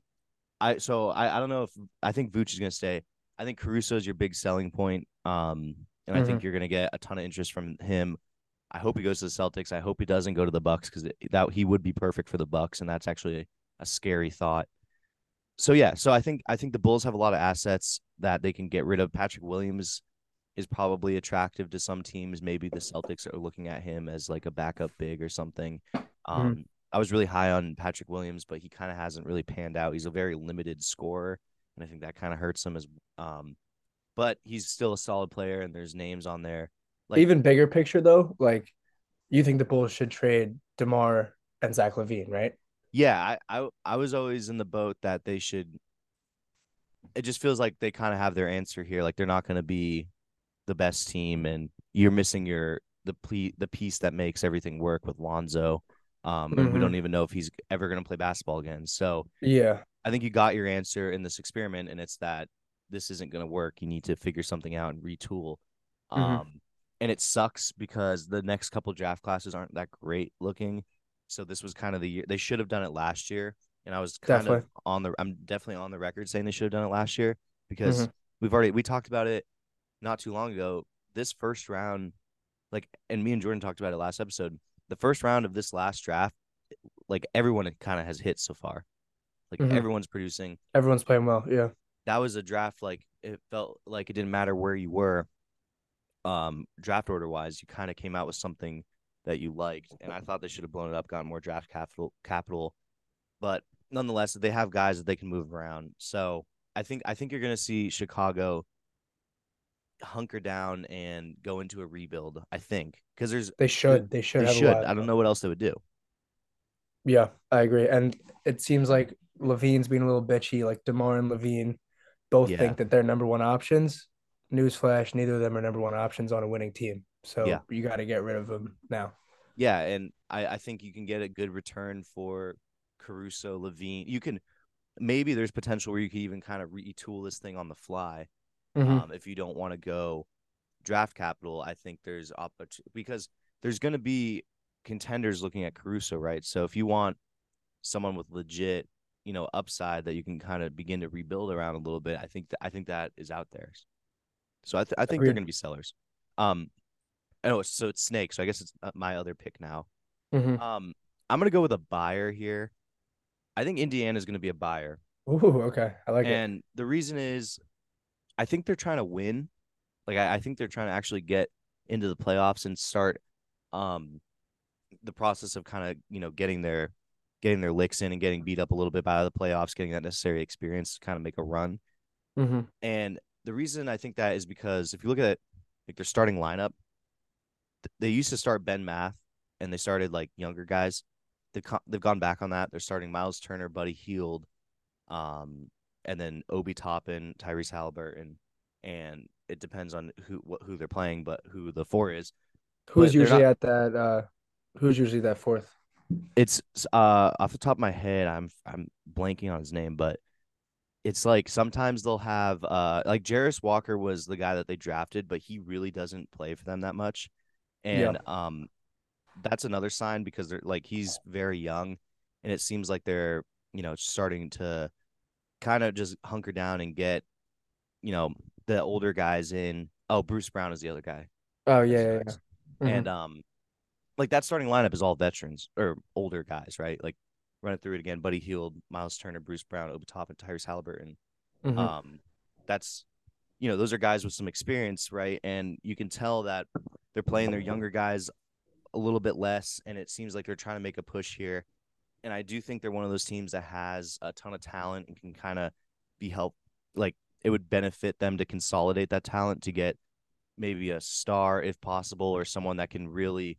[SPEAKER 1] I so I, I don't know if I think Vooch is gonna stay. I think Caruso is your big selling point. Um and I think you're gonna get a ton of interest from him. I hope he goes to the Celtics. I hope he doesn't go to the Bucks because that he would be perfect for the Bucks, and that's actually a scary thought. So yeah, so I think I think the Bulls have a lot of assets that they can get rid of. Patrick Williams is probably attractive to some teams. Maybe the Celtics are looking at him as like a backup big or something. Um, I was really high on Patrick Williams, but he kind of hasn't really panned out. He's a very limited scorer, and I think that kind of hurts him as. Um, but he's still a solid player, and there's names on there. Like
[SPEAKER 5] Even bigger picture though, like you think the Bulls should trade DeMar and Zach LaVine, right?
[SPEAKER 1] yeah, I, I I was always in the boat that they should. It just feels like they kind of have their answer here. Like they're not going to be the best team, and you're missing your the ple- the piece that makes everything work with Lonzo. Um, and we
[SPEAKER 5] Mhm.
[SPEAKER 1] don't even know if he's ever going to play basketball again. So
[SPEAKER 5] Yeah.
[SPEAKER 1] I think you got your answer in this experiment, and it's that this isn't going to work. You need to figure something out and retool.
[SPEAKER 5] Mhm.
[SPEAKER 1] Um, and it sucks because the next couple draft classes aren't that great looking. So this was kind of the year they should have done it last year, and I was kind of
[SPEAKER 5] Definitely.
[SPEAKER 1] on the. I'm definitely on the record saying they should have done it last year because
[SPEAKER 5] Mhm.
[SPEAKER 1] we've already we talked about it not too long ago. This first round, like, and me and Jordan talked about it last episode. The first round of this last draft, like everyone kind of has hit so far. Like
[SPEAKER 5] Mhm.
[SPEAKER 1] everyone's producing
[SPEAKER 5] Everyone's playing well. Yeah.
[SPEAKER 1] that was a draft like it felt like it didn't matter where you were um draft order wise you kind of came out with something that you liked and i thought they should have blown it up gotten more draft capital capital but nonetheless they have guys that they can move around so i think i think you're going to see chicago hunker down and go into a rebuild i think because there's
[SPEAKER 5] They should. They should
[SPEAKER 1] they
[SPEAKER 5] have
[SPEAKER 1] should
[SPEAKER 5] a lot.
[SPEAKER 1] i don't know what else they would do
[SPEAKER 5] Yeah, I agree. And it seems like LaVine's being a little bitchy. Like DeMar and LaVine both
[SPEAKER 1] Yeah.
[SPEAKER 5] think that they're number one options. Newsflash, neither of them are number one options on a winning team. So
[SPEAKER 1] Yeah.
[SPEAKER 5] you got to get rid of them now.
[SPEAKER 1] Yeah, and I, I think you can get a good return for Caruso, LaVine. You can maybe there's potential where you could even kind of retool this thing on the fly.
[SPEAKER 5] Mhm.
[SPEAKER 1] Um, if you don't want to go draft capital, I think there's opportunity because there's going to be contenders looking at Caruso, right? So if you want someone with legit, you know, upside that you can kind of begin to rebuild around a little bit, I think that I think that is out there. So I, th- I think they're going to be sellers. Um, oh, so it's Snake. So I guess it's uh, my other pick now.
[SPEAKER 5] Mhm.
[SPEAKER 1] Um, I'm gonna go with a buyer here. I think Indiana is gonna be a buyer,
[SPEAKER 5] Ooh, okay. I like it.
[SPEAKER 1] and the reason is, I think they're trying to win. Like I, I think they're trying to actually get into the playoffs and start, um, the process of kind of you know getting their, getting their licks in and getting beat up a little bit by the playoffs, getting that necessary experience to kind of make a run.
[SPEAKER 5] Mhm.
[SPEAKER 1] And the reason I think that is because if you look at like their starting lineup, th- they used to start Ben Math and they started like younger guys. They've they've gone back on that. They're starting Miles Turner, Buddy Hield, um, and then Obi Toppin, Tyrese Haliburton, and it depends on who what, who they're playing, but who the four is.
[SPEAKER 5] Who's usually
[SPEAKER 1] not-
[SPEAKER 5] at that? Uh, who's usually that fourth?
[SPEAKER 1] It's uh off the top of my head, I'm I'm blanking on his name, but it's like sometimes they'll have uh like Jarace Walker was the guy that they drafted, but he really doesn't play for them that much.
[SPEAKER 5] Yeah.
[SPEAKER 1] And um that's another sign because they're like he's very young and it seems like they're, you know, starting to kind of just hunker down and get, you know, the older guys in. Oh, Bruce Brown is the other guy.
[SPEAKER 5] Oh yeah, yeah, yeah. Mhm.
[SPEAKER 1] And um like that starting lineup is all veterans or older guys, right? Like run it through it again. Buddy Hield, Miles Turner, Bruce Brown, Obi and Tyrese Haliburton.
[SPEAKER 5] Mhm.
[SPEAKER 1] Um, that's you know, those are guys with some experience, right? And you can tell that they're playing their younger guys a little bit less, and it seems like they're trying to make a push here. And I do think they're one of those teams that has a ton of talent and can kind of be help like it would benefit them to consolidate that talent to get maybe a star if possible or someone that can really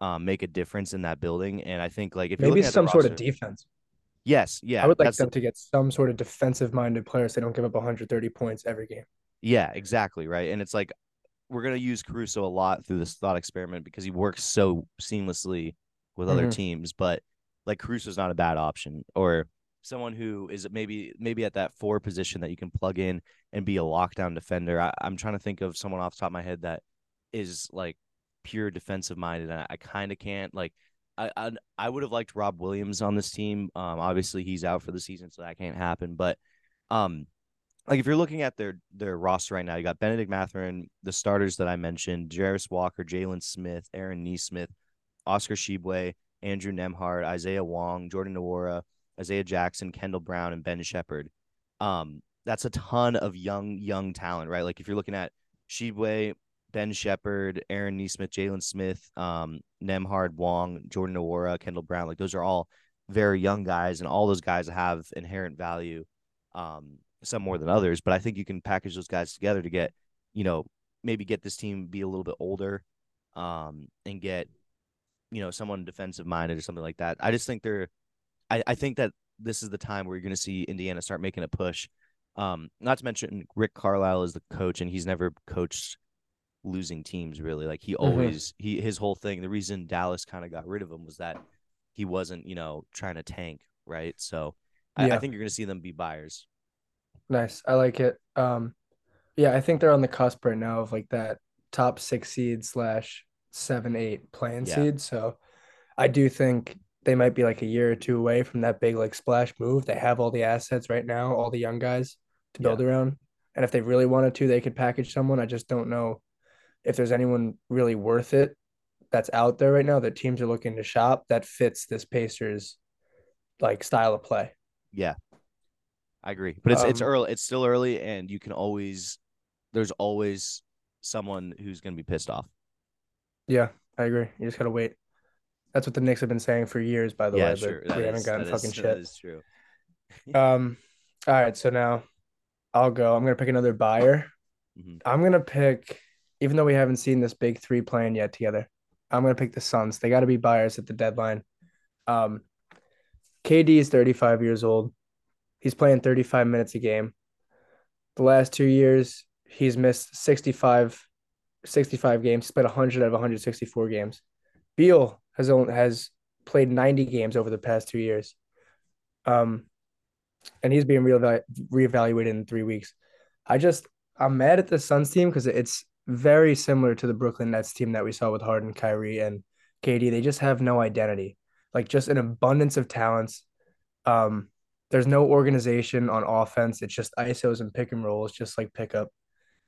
[SPEAKER 1] um, make a difference in that building. And I think like if you're
[SPEAKER 5] Maybe
[SPEAKER 1] looking at the
[SPEAKER 5] some sort of defense.
[SPEAKER 1] yes, yeah,
[SPEAKER 5] I would like
[SPEAKER 1] the-
[SPEAKER 5] them to get some sort of defensive minded players. So they don't give up 130 points every game.
[SPEAKER 1] Yeah, exactly. Right. And it's like we're gonna use Caruso a lot through this thought experiment because he works so seamlessly with other
[SPEAKER 5] Mhm.
[SPEAKER 1] teams. But like Caruso's not a bad option. Or someone who is maybe maybe at that four position that you can plug in and be a lockdown defender. I, I'm trying to think of someone off the top of my head that is like pure defensive minded. And I, I kind of can't like I, I I would have liked Rob Williams on this team. Um, obviously he's out for the season, so that can't happen. But um, like if you're looking at their their roster right now, you got Bennedict Mathurin, the starters that I mentioned, Jarace Walker, Jalen Smith, Aaron Nesmith, Oscar Tshiebwe, Andrew Nembhard, Isaiah Wong, Jordan Nwora, Isaiah Jackson, Kendall Brown, and Ben Sheppard. Um, that's a ton of young young talent, right? Like if you're looking at Tshiebwe, Ben Sheppard, Aaron Nesmith, Jalen Smith, um, Nembhard, Wong, Jordan Nwora, Kendall Brown. Like those are all very young guys, and all those guys have inherent value, um, some more than others. But I think you can package those guys together to get, you know, maybe get this team be a little bit older, um, and get, you know, someone defensive minded or something like that. I just think they're, I, I think that this is the time where you're going to see Indiana start making a push. Um, not to mention Rick Carlisle is the coach, and he's never coached losing teams really. Like he always mm-hmm. he his whole thing. The reason Dallas kind of got rid of him was that he wasn't you know trying to tank right. So yeah. I, I think you're going to see them be buyers.
[SPEAKER 5] Nice, I like it. Um, yeah, I think they're on the cusp right now of like that top six seed slash seven eight playing yeah. seed. So I do think they might be like a year or two away from that big like splash move. They have all the assets right now, all the young guys to build yeah. around. And if they really wanted to, they could package someone. I just don't know if there's anyone really worth it that's out there right now that teams are looking to shop that fits this Pacers like style of play.
[SPEAKER 1] Yeah. I agree. But it's um, it's early it's still early and you can always there's always someone who's gonna be pissed off.
[SPEAKER 5] Yeah, I agree. You just gotta wait. That's what the Knicks have been saying for years, by the
[SPEAKER 1] yeah,
[SPEAKER 5] way.
[SPEAKER 1] Sure.
[SPEAKER 5] But we haven't gotten fucking
[SPEAKER 1] is,
[SPEAKER 5] shit.
[SPEAKER 1] That is true.
[SPEAKER 5] um all right, so now I'll go. I'm gonna pick another buyer. Mm-hmm. I'm gonna pick even though we haven't seen this big three playing yet together, I'm gonna pick the Suns. They got to be buyers at the deadline. Um, KD is 35 years old. He's playing 35 minutes a game. The last two years, he's missed 65, 65 games. Played 100 out of 164 games. Beal has only, has played 90 games over the past two years. Um, and he's being reevalu- reevaluated in three weeks. I just I'm mad at the Suns team because it's very similar to the Brooklyn Nets team that we saw with Harden, Kyrie, and KD. They just have no identity, like just an abundance of talents. Um, there's no organization on offense. It's just ISOs and pick and rolls, just like pickup.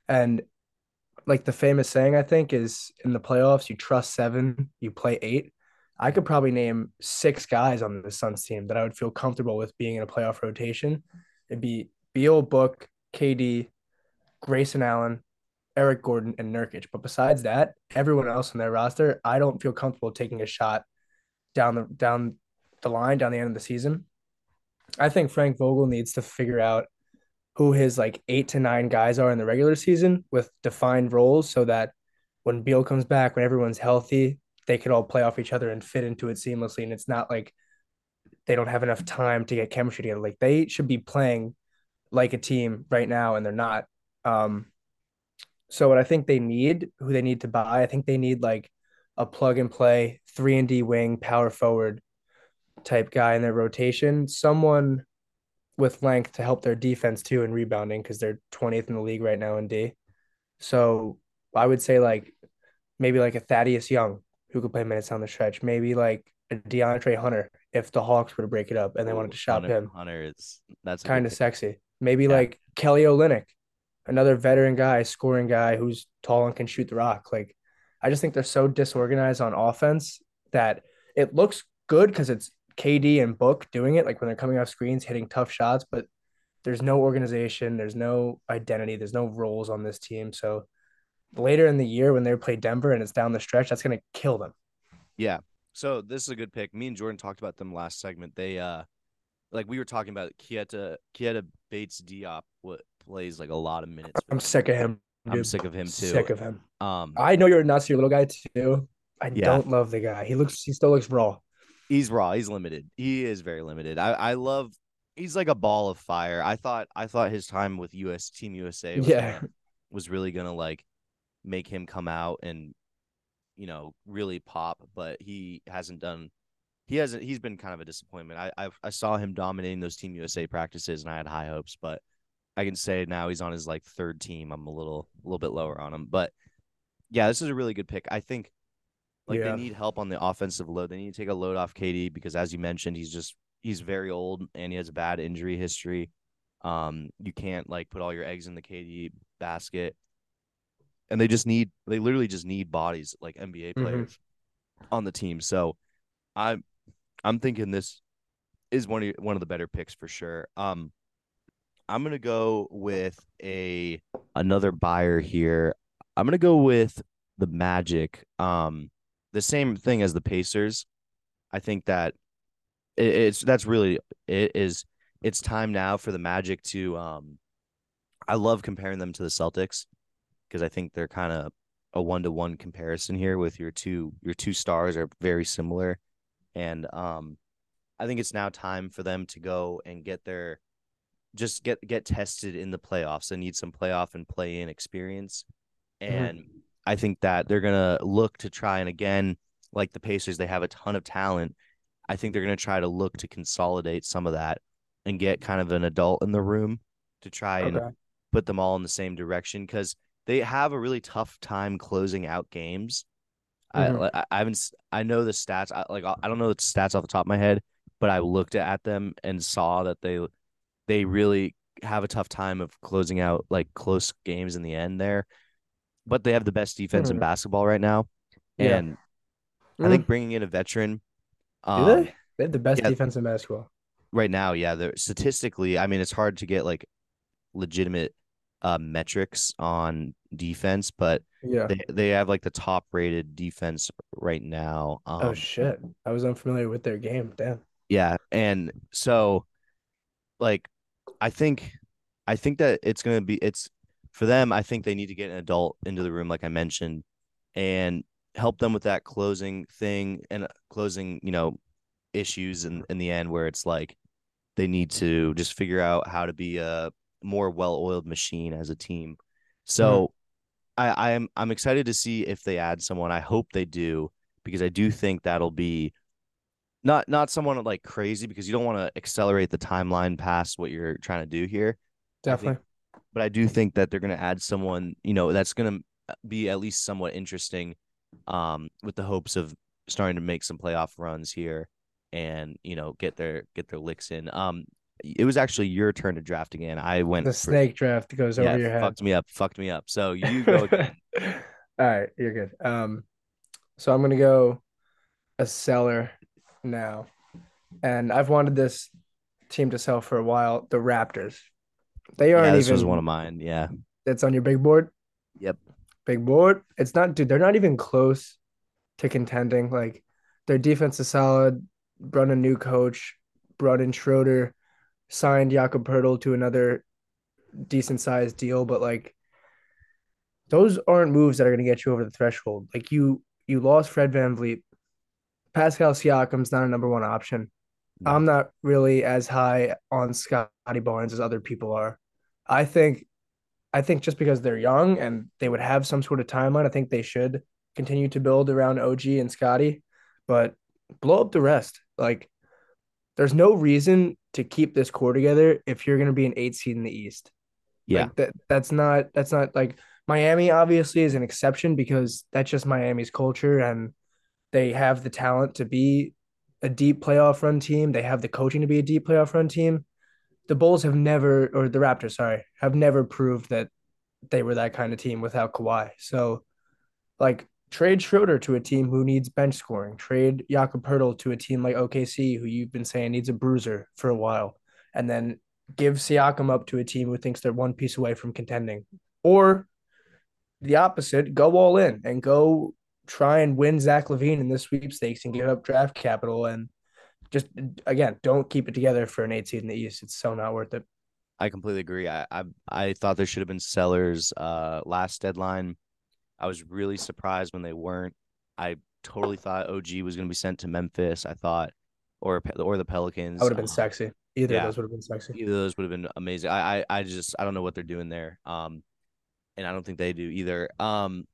[SPEAKER 5] And like the famous saying, I think, is in the playoffs, you trust seven, you play eight. I could probably name six guys on the Suns team that I would feel comfortable with being in a playoff rotation. It'd be Beal, Book, KD, Grayson Allen, Eric Gordon, and Nurkic. But besides that, everyone else on their roster, I don't feel comfortable taking a shot down the down the line, down the end of the season. I think Frank Vogel needs to figure out who his like eight to nine guys are in the regular season with defined roles so that when Beal comes back, when everyone's healthy, they could all play off each other and fit into it seamlessly. And it's not like they don't have enough time to get chemistry together. Like they should be playing like a team right now, and they're not. Um, so what I think they need, who they need to buy, I think they need like a plug and play three and D wing power forward type guy in their rotation, someone with length to help their defense too and rebounding because they're 20th in the league right now in D. So I would say like maybe like a Thaddeus Young who could play minutes on the stretch, maybe like a DeAndre Hunter if the Hawks were to break it up and they wanted to shop
[SPEAKER 1] Hunter,
[SPEAKER 5] him.
[SPEAKER 1] Hunter is that's
[SPEAKER 5] kind of sexy. Maybe yeah. like Kelly Olynyk another veteran guy, scoring guy who's tall and can shoot the rock. Like, I just think they're so disorganized on offense that it looks good because it's KD and Book doing it, like when they're coming off screens, hitting tough shots, but there's no organization, there's no identity, there's no roles on this team. So later in the year when they play Denver and it's down the stretch, that's gonna kill them.
[SPEAKER 1] Yeah. So this is a good pick. Me and Jordan talked about them last segment. They uh like we were talking about Keita Keita Bates Diop what plays like a lot of minutes.
[SPEAKER 5] I'm sick of him.
[SPEAKER 1] Dude. I'm sick of him too.
[SPEAKER 5] Sick of him.
[SPEAKER 1] Um,
[SPEAKER 5] I know you're a Nassir Little guy too. I yeah. don't love the guy. He looks. He still looks raw.
[SPEAKER 1] He's raw. He's limited. He is very limited. I I love. He's like a ball of fire. I thought. I thought his time with US Team USA. Was
[SPEAKER 5] yeah.
[SPEAKER 1] Gonna, was really gonna like make him come out and you know really pop, but he hasn't done. He hasn't. He's been kind of a disappointment. I i I saw him dominating those Team USA practices, and I had high hopes, but I can say now he's on his like third team. I'm a little a little bit lower on him, but yeah, this is a really good pick. I think like yeah. they need help on the offensive load. They need to take a load off KD because as you mentioned, he's just he's very old and he has a bad injury history. Um, you can't like put all your eggs in the KD basket. And they just need they literally just need bodies like NBA mm-hmm. players mm-hmm. on the team. So I'm I'm thinking this is one of one of the better picks for sure. Um I'm gonna go with a another buyer here. I'm gonna go with the Magic. Um, the same thing as the Pacers. I think that it, it's that's really it is. It's time now for the Magic to. Um, I love comparing them to the Celtics because I think they're kind of a one to one comparison here with your two your two stars are very similar, and um, I think it's now time for them to go and get their just get get tested in the playoffs. They need some playoff and play in experience, and mm-hmm. I think that they're gonna look to try and again, like the Pacers, they have a ton of talent. I think they're gonna try to look to consolidate some of that and get kind of an adult in the room to try okay. and put them all in the same direction because they have a really tough time closing out games. Mm-hmm. I, I haven't I know the stats I, like I don't know the stats off the top of my head, but I looked at them and saw that they they really have a tough time of closing out like close games in the end there. But they have the best defense mm. in basketball right now, yeah. and mm. I think bringing in a veteran.
[SPEAKER 5] Um, Do they? They have the best yeah, defense in basketball
[SPEAKER 1] right now. Yeah, they're statistically. I mean, it's hard to get like legitimate uh, metrics on defense, but
[SPEAKER 5] yeah,
[SPEAKER 1] they, they have like the top rated defense right now.
[SPEAKER 5] Oh, um, oh shit, I was unfamiliar with their game. Damn.
[SPEAKER 1] Yeah, and so like I think I think that it's gonna be it's for them. I think they need to get an adult into the room, like I mentioned, and help them with that closing thing and uh, closing, you know, issues in in the end where it's like they need to just figure out how to be a more well-oiled machine as a team. So mm-hmm. I, I am I'm excited to see if they add someone. I hope they do because I do think that'll be not not someone like crazy because you don't want to accelerate the timeline past what you're trying to do here.
[SPEAKER 5] Definitely.
[SPEAKER 1] But I do think that they're going to add someone, you know, that's going to be at least somewhat interesting um with the hopes of starting to make some playoff runs here and, you know, get their get their licks in. Um it was actually your turn to draft again. I went
[SPEAKER 5] the snake for, draft goes yeah, over your head.
[SPEAKER 1] Fucked me up. Fucked me up. So you go again.
[SPEAKER 5] All right, you're good. Um, so I'm gonna go a seller now, and I've wanted this team to sell for a while. The Raptors. They aren't
[SPEAKER 1] yeah, this
[SPEAKER 5] even.
[SPEAKER 1] was one of mine. Yeah.
[SPEAKER 5] That's on your big board.
[SPEAKER 1] Yep.
[SPEAKER 5] Big board. It's not, dude. They're not even close to contending. Like their defense is solid. Brought a new coach. Brought in Schroeder signed Jakob Poeltl to another decent sized deal, but like those aren't moves that are going to get you over the threshold. Like you, you lost Fred VanVleet. Pascal Siakam's not a number one option. No. I'm not really as high on Scottie Barnes as other people are. I think, I think just because they're young and they would have some sort of timeline, I think they should continue to build around OG and Scottie, but blow up the rest. Like, there's no reason to keep this core together if you're going to be an eight seed in the East.
[SPEAKER 1] Yeah,
[SPEAKER 5] like that that's not that's not like Miami. Obviously, is an exception because that's just Miami's culture, and they have the talent to be a deep playoff run team. They have the coaching to be a deep playoff run team. The Bulls have never, or the Raptors, sorry, have never proved that they were that kind of team without Kawhi. So, like, Trade Schroeder to a team who needs bench scoring. Trade Jakob Poeltl to a team like OKC, who you've been saying needs a bruiser for a while, and then give Siakam up to a team who thinks they're one piece away from contending. Or the opposite, go all in and go try and win Zach LaVine in the sweepstakes and give up draft capital and just again, don't keep it together for an eight seed in the East. It's so not worth it.
[SPEAKER 1] I completely agree. I I, I thought there should have been sellers uh last deadline I was really surprised when they weren't. I totally thought OG was going to be sent to Memphis. I thought, or or the Pelicans.
[SPEAKER 5] That would have been um, sexy. Either yeah, of those would have been sexy.
[SPEAKER 1] Either of those would have been amazing. I, I I just I don't know what they're doing there. Um, and I don't think they do either. Um,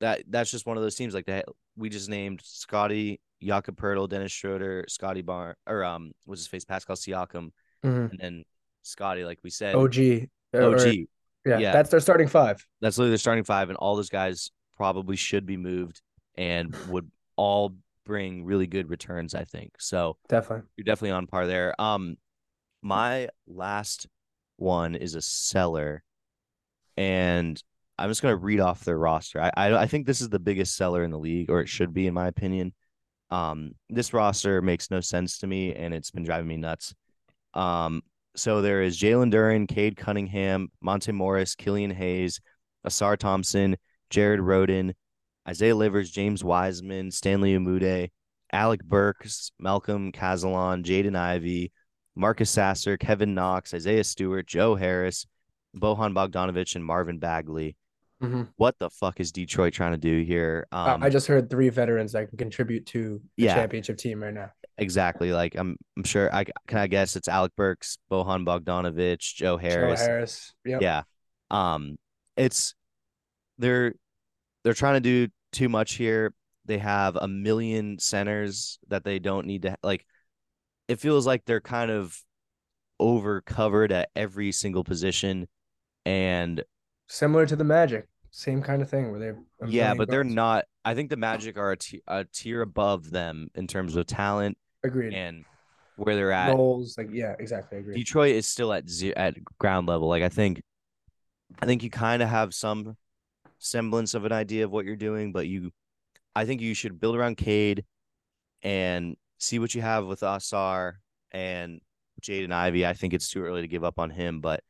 [SPEAKER 1] that that's just one of those teams like that. We just named Scottie, Jakob Poeltl, Dennis Schroeder, Scottie Barn, or um, what's his face, Pascal Siakam, mm-hmm. and then Scottie, like we said,
[SPEAKER 5] OG,
[SPEAKER 1] OG. Or,
[SPEAKER 5] yeah, yeah, that's their starting five.
[SPEAKER 1] That's literally their starting five, and all those guys probably should be moved and would all bring really good returns. I think so.
[SPEAKER 5] Definitely,
[SPEAKER 1] you're definitely on par there. Um, my last one is a seller, and I'm just gonna read off their roster. I, I I think this is the biggest seller in the league, or it should be, in my opinion. Um, this roster makes no sense to me, and it's been driving me nuts. Um, so there is Jalen Duren, Cade Cunningham, Monte Morris, Killian Hayes, Ausar Thompson, Jared Rhoden, Isaiah Livers, James Wiseman, Stanley Umude, Alec Burks, Malcolm Cazalon, Jaden Ivey, Marcus Sasser, Kevin Knox, Isaiah Stewart, Joe Harris, Bojan Bogdanovich, and Marvin Bagley.
[SPEAKER 5] Mhm.
[SPEAKER 1] What the fuck is Detroit trying to do here? Um,
[SPEAKER 5] I just heard three veterans that can contribute to the
[SPEAKER 1] Yeah.
[SPEAKER 5] championship team right now.
[SPEAKER 1] exactly like I'm. I'm sure. I can. I guess it's Alec Burks, Bojan Bogdanovich, Joe Harris.
[SPEAKER 5] Joe Harris. Yep.
[SPEAKER 1] Yeah. Um, it's they're they're trying to do too much here. They have a million centers that they don't need to like. It feels like they're kind of over covered at every single position, and
[SPEAKER 5] Similar to the Magic. Same kind of thing where they're
[SPEAKER 1] yeah, but they're not. I think the Magic are a tier above them in terms of talent
[SPEAKER 5] agreed.
[SPEAKER 1] and where they're at.
[SPEAKER 5] Goals, like yeah, exactly. Agreed.
[SPEAKER 1] Detroit is still at ze- at ground level. Like I think, I think you kind of have some semblance of an idea of what you're doing, but you, I think you should build around Cade and see what you have with Ausar and Jaden Ivey. I think it's too early to give up on him, but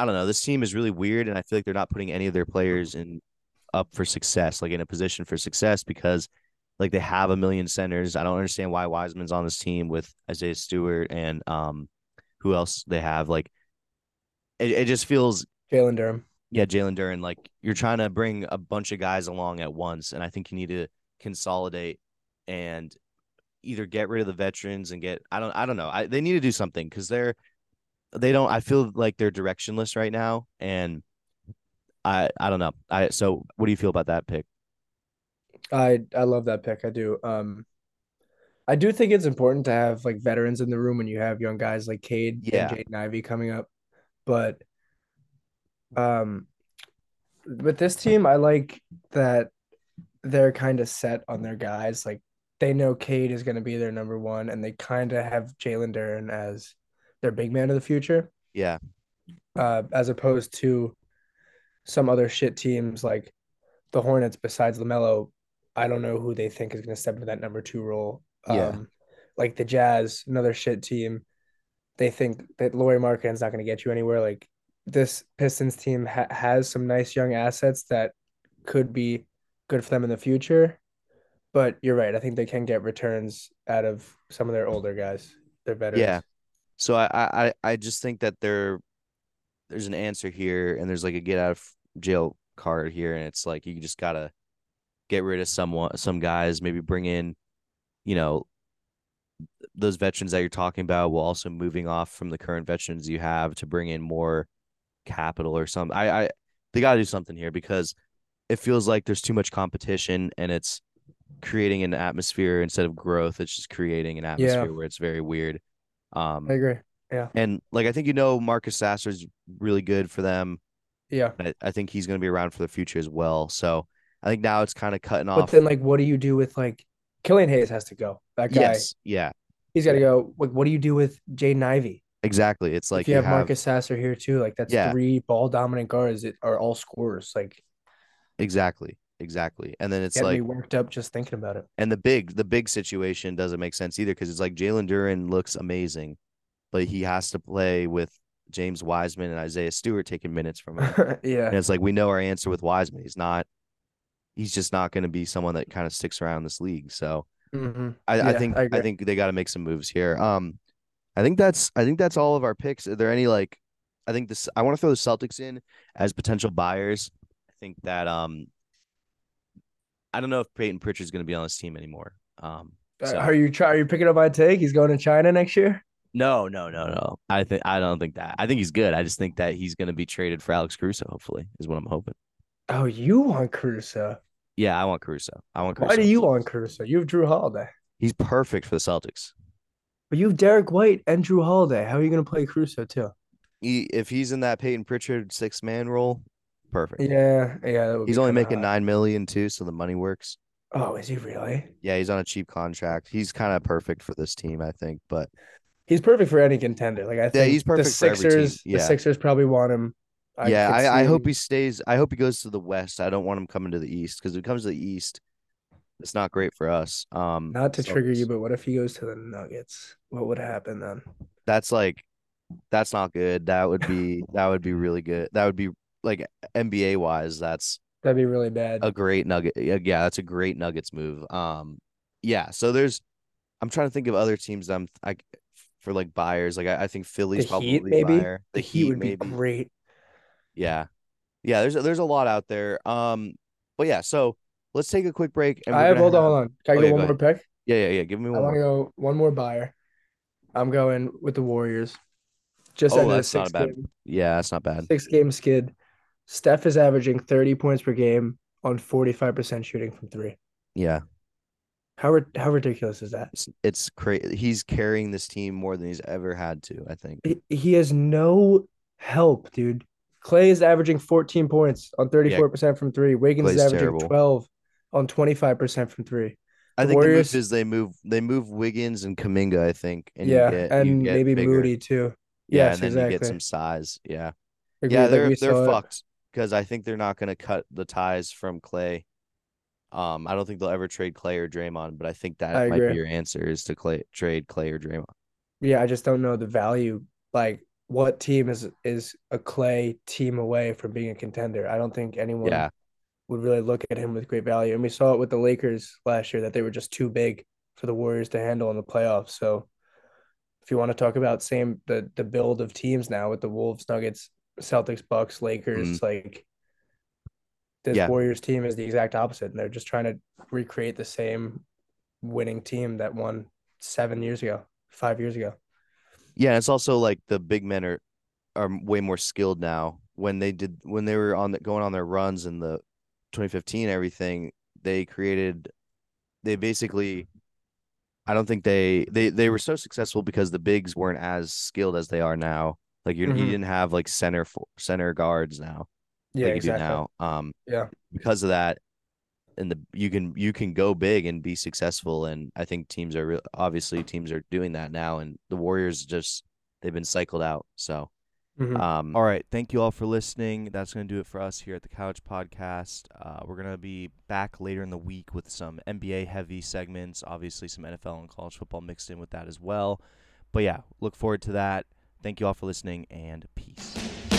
[SPEAKER 1] I don't know. This team is really weird, and I feel like they're not putting any of their players in up for success, like in a position for success, because like they have a million centers. I don't understand why Wiseman's on this team with Isaiah Stewart and um who else they have. Like it, it just feels
[SPEAKER 5] Jalen Duren.
[SPEAKER 1] yeah, Jalen Duren, like you're trying to bring a bunch of guys along at once, and I think you need to consolidate and either get rid of the veterans and get I don't I don't know. I they need to do something because they're they don't I feel like they're directionless right now, and I I don't know. I so what do you feel about that pick?
[SPEAKER 5] I I love that pick. I do. Um, I do think it's important to have like veterans in the room when you have young guys like Cade
[SPEAKER 1] Yeah.
[SPEAKER 5] and Jaden Ivey coming up. But um, with this team, I like that they're kind of set on their guys. Like they know Cade is going to be their number one, and they kind of have Jalen Duren as their big man of the future.
[SPEAKER 1] Yeah,
[SPEAKER 5] uh, as opposed to some other shit teams like the Hornets. Besides LaMelo, I don't know who they think is going to step into that number two role.
[SPEAKER 1] Yeah.
[SPEAKER 5] Um, like the Jazz, another shit team. They think that Lauri Markkanen's not going to get you anywhere. Like this Pistons team ha- has some nice young assets that could be good for them in the future. But you're right. I think they can get returns out of some of their older guys. They're veterans.
[SPEAKER 1] Yeah. So I I I just think that there there's an answer here and there's like a get out of jail card here and it's like you just gotta get rid of someone some guys, maybe bring in, you know, those veterans that you're talking about while also moving off from the current veterans you have to bring in more capital or something. I, I they gotta do something here because it feels like there's too much competition and it's creating an atmosphere instead of growth. It's just creating an atmosphere where it's very weird. Um,
[SPEAKER 5] I agree. Yeah.
[SPEAKER 1] And like I think you know Marcus Sasser is really good for them.
[SPEAKER 5] Yeah.
[SPEAKER 1] I, I think he's going to be around for the future as well. So I think now it's kind of cutting
[SPEAKER 5] But
[SPEAKER 1] off.
[SPEAKER 5] But then, like, what do you do with like Killian Hayes has to go. That guy,
[SPEAKER 1] yes, yeah,
[SPEAKER 5] he's got to go. Like, what do you do with Jaden Ivey?
[SPEAKER 1] exactly. It's like
[SPEAKER 5] if you, have, Marcus Sasser here too, like that's
[SPEAKER 1] Yeah.
[SPEAKER 5] three ball dominant guards that are all scorers. Like,
[SPEAKER 1] exactly, exactly. And then it's
[SPEAKER 5] get me worked up just thinking about it.
[SPEAKER 1] and the big, the big situation doesn't make sense either because it's like Jalen Duren looks amazing, but he has to play with James Wiseman and Isaiah Stewart taking minutes from him.
[SPEAKER 5] Yeah, and
[SPEAKER 1] it's like we know our answer with Wiseman. He's not. He's just not going to be someone that kind of sticks around this league. So
[SPEAKER 5] hmm
[SPEAKER 1] I, I think
[SPEAKER 5] I
[SPEAKER 1] I, think they got to make some moves here. Um, I think that's I think that's all of our picks. Are there any like? I think this. I want to throw the Celtics in as potential buyers. I think that um. I don't know if Payton Pritchard's going to be on this team anymore. Um, so-
[SPEAKER 5] are you try? Are you picking up my take? He's going to China next year.
[SPEAKER 1] no, no, no, no. I think I don't think that. I think he's good. I just think that he's going to be traded for Alex Caruso. Hopefully, is what I'm hoping.
[SPEAKER 5] Oh, you want Caruso?
[SPEAKER 1] Yeah, I want Caruso. I want Caruso.
[SPEAKER 5] Why do you want Caruso? You have Jrue Holiday,
[SPEAKER 1] He's perfect for the Celtics.
[SPEAKER 5] but you have Derrick White and Jrue Holiday. How are you going to play Caruso too?
[SPEAKER 1] He, if he's in that Payton Pritchard six man role, perfect.
[SPEAKER 5] Yeah, yeah.
[SPEAKER 1] He's only making nine million too, so the money works.
[SPEAKER 5] Oh, is he really?
[SPEAKER 1] Yeah, he's on a cheap contract. He's kind of perfect for this team, I think. But
[SPEAKER 5] He's perfect for any contender. Like I think
[SPEAKER 1] he's perfect
[SPEAKER 5] the
[SPEAKER 1] for every team.
[SPEAKER 5] Sixers,
[SPEAKER 1] Yeah.
[SPEAKER 5] the Sixers probably want him.
[SPEAKER 1] yeah, I, I hope he stays. I hope he goes to the West. I don't want him coming to the East because if it comes to the East, it's not great for us. Um,
[SPEAKER 5] Not to trigger you, but what if he goes to the Nuggets? What would happen then?
[SPEAKER 1] that's like, that's not good. That would be that would be really good. That would be like NBA wise. That's
[SPEAKER 5] That'd be really bad.
[SPEAKER 1] a great nugget. Yeah, that's a great Nuggets move. Um, yeah. So there's, I'm trying to think of other teams that I'm I for like buyers. Like I, I think Philly's
[SPEAKER 5] the
[SPEAKER 1] probably
[SPEAKER 5] Heat, maybe.
[SPEAKER 1] buyer.
[SPEAKER 5] The, Heat, would
[SPEAKER 1] maybe.
[SPEAKER 5] be great.
[SPEAKER 1] Yeah, yeah. There's there's a lot out there. Um, but yeah. So let's take a quick break. And
[SPEAKER 5] I have hold on, hold on. Can I
[SPEAKER 1] Oh,
[SPEAKER 5] go
[SPEAKER 1] yeah,
[SPEAKER 5] one
[SPEAKER 1] go
[SPEAKER 5] more pick?
[SPEAKER 1] Yeah, yeah, yeah. Give me one.
[SPEAKER 5] I want to
[SPEAKER 1] more.
[SPEAKER 5] go one more buyer. I'm going with the Warriors. Just
[SPEAKER 1] Oh, that's not bad-
[SPEAKER 5] game
[SPEAKER 1] Yeah, that's not bad.
[SPEAKER 5] six game skid. Steph is averaging 30 points per game on 45% shooting from three.
[SPEAKER 1] Yeah,
[SPEAKER 5] How how ridiculous is that?
[SPEAKER 1] it's it's crazy. He's carrying this team more than he's ever had to. I think.
[SPEAKER 5] He, he has no help, dude. Klay is averaging 14 points on 34% from three. Wiggins
[SPEAKER 1] Klay's
[SPEAKER 5] is averaging
[SPEAKER 1] terrible.
[SPEAKER 5] 12 on 25% from three.
[SPEAKER 1] I think
[SPEAKER 5] Warriors-
[SPEAKER 1] the move is they move they move Wiggins and Kuminga. I think. And you
[SPEAKER 5] yeah,
[SPEAKER 1] get-
[SPEAKER 5] and maybe
[SPEAKER 1] bigger.
[SPEAKER 5] Moody too.
[SPEAKER 1] Yeah,
[SPEAKER 5] yes,
[SPEAKER 1] and then
[SPEAKER 5] exactly.
[SPEAKER 1] you get some size. Yeah. Yeah, they're they're
[SPEAKER 5] saw it.
[SPEAKER 1] Because I think they're not going to cut the ties from Klay. Um, I don't think they'll ever trade Klay or Draymond, but I think that
[SPEAKER 5] I
[SPEAKER 1] might
[SPEAKER 5] agree.
[SPEAKER 1] be your answer is to Klay trade Klay or Draymond.
[SPEAKER 5] Yeah, I just don't know the value. Like, what team is is a Klay team away from being a contender? I don't think anyone
[SPEAKER 1] Yeah,
[SPEAKER 5] would really look at him with great value. And we saw it with the Lakers last year that they were just too big for the Warriors to handle in the playoffs. So, if you want to talk about same the the build of teams now with the Wolves, Nuggets, Celtics, Bucks, Lakers, mm-hmm. like this.
[SPEAKER 1] Yeah.
[SPEAKER 5] Warriors team is the exact opposite, and they're just trying to recreate the same winning team that won seven years ago, five years ago.
[SPEAKER 1] yeah. It's also like the big men are are way more skilled now. When they did when they were on the, going on their runs in the 2015 everything, they created they basically I don't think they they they were so successful because the bigs weren't as skilled as they are now. Like you you
[SPEAKER 5] Mhm.
[SPEAKER 1] didn't have like center for, center guards now.
[SPEAKER 5] Yeah,
[SPEAKER 1] like
[SPEAKER 5] exactly.
[SPEAKER 1] now. Um,
[SPEAKER 5] Yeah.
[SPEAKER 1] because of that, and the you can you can go big and be successful, and I think teams are re- obviously teams are doing that now, and the Warriors just they've been cycled out. So,
[SPEAKER 5] Mhm.
[SPEAKER 1] um, all right, thank you all for listening. That's gonna do it for us here at the Couch Podcast. Uh, we're gonna be back later in the week with some NBA heavy segments, obviously some NFL and college football mixed in with that as well. But yeah, look forward to that. Thank you all for listening, and peace.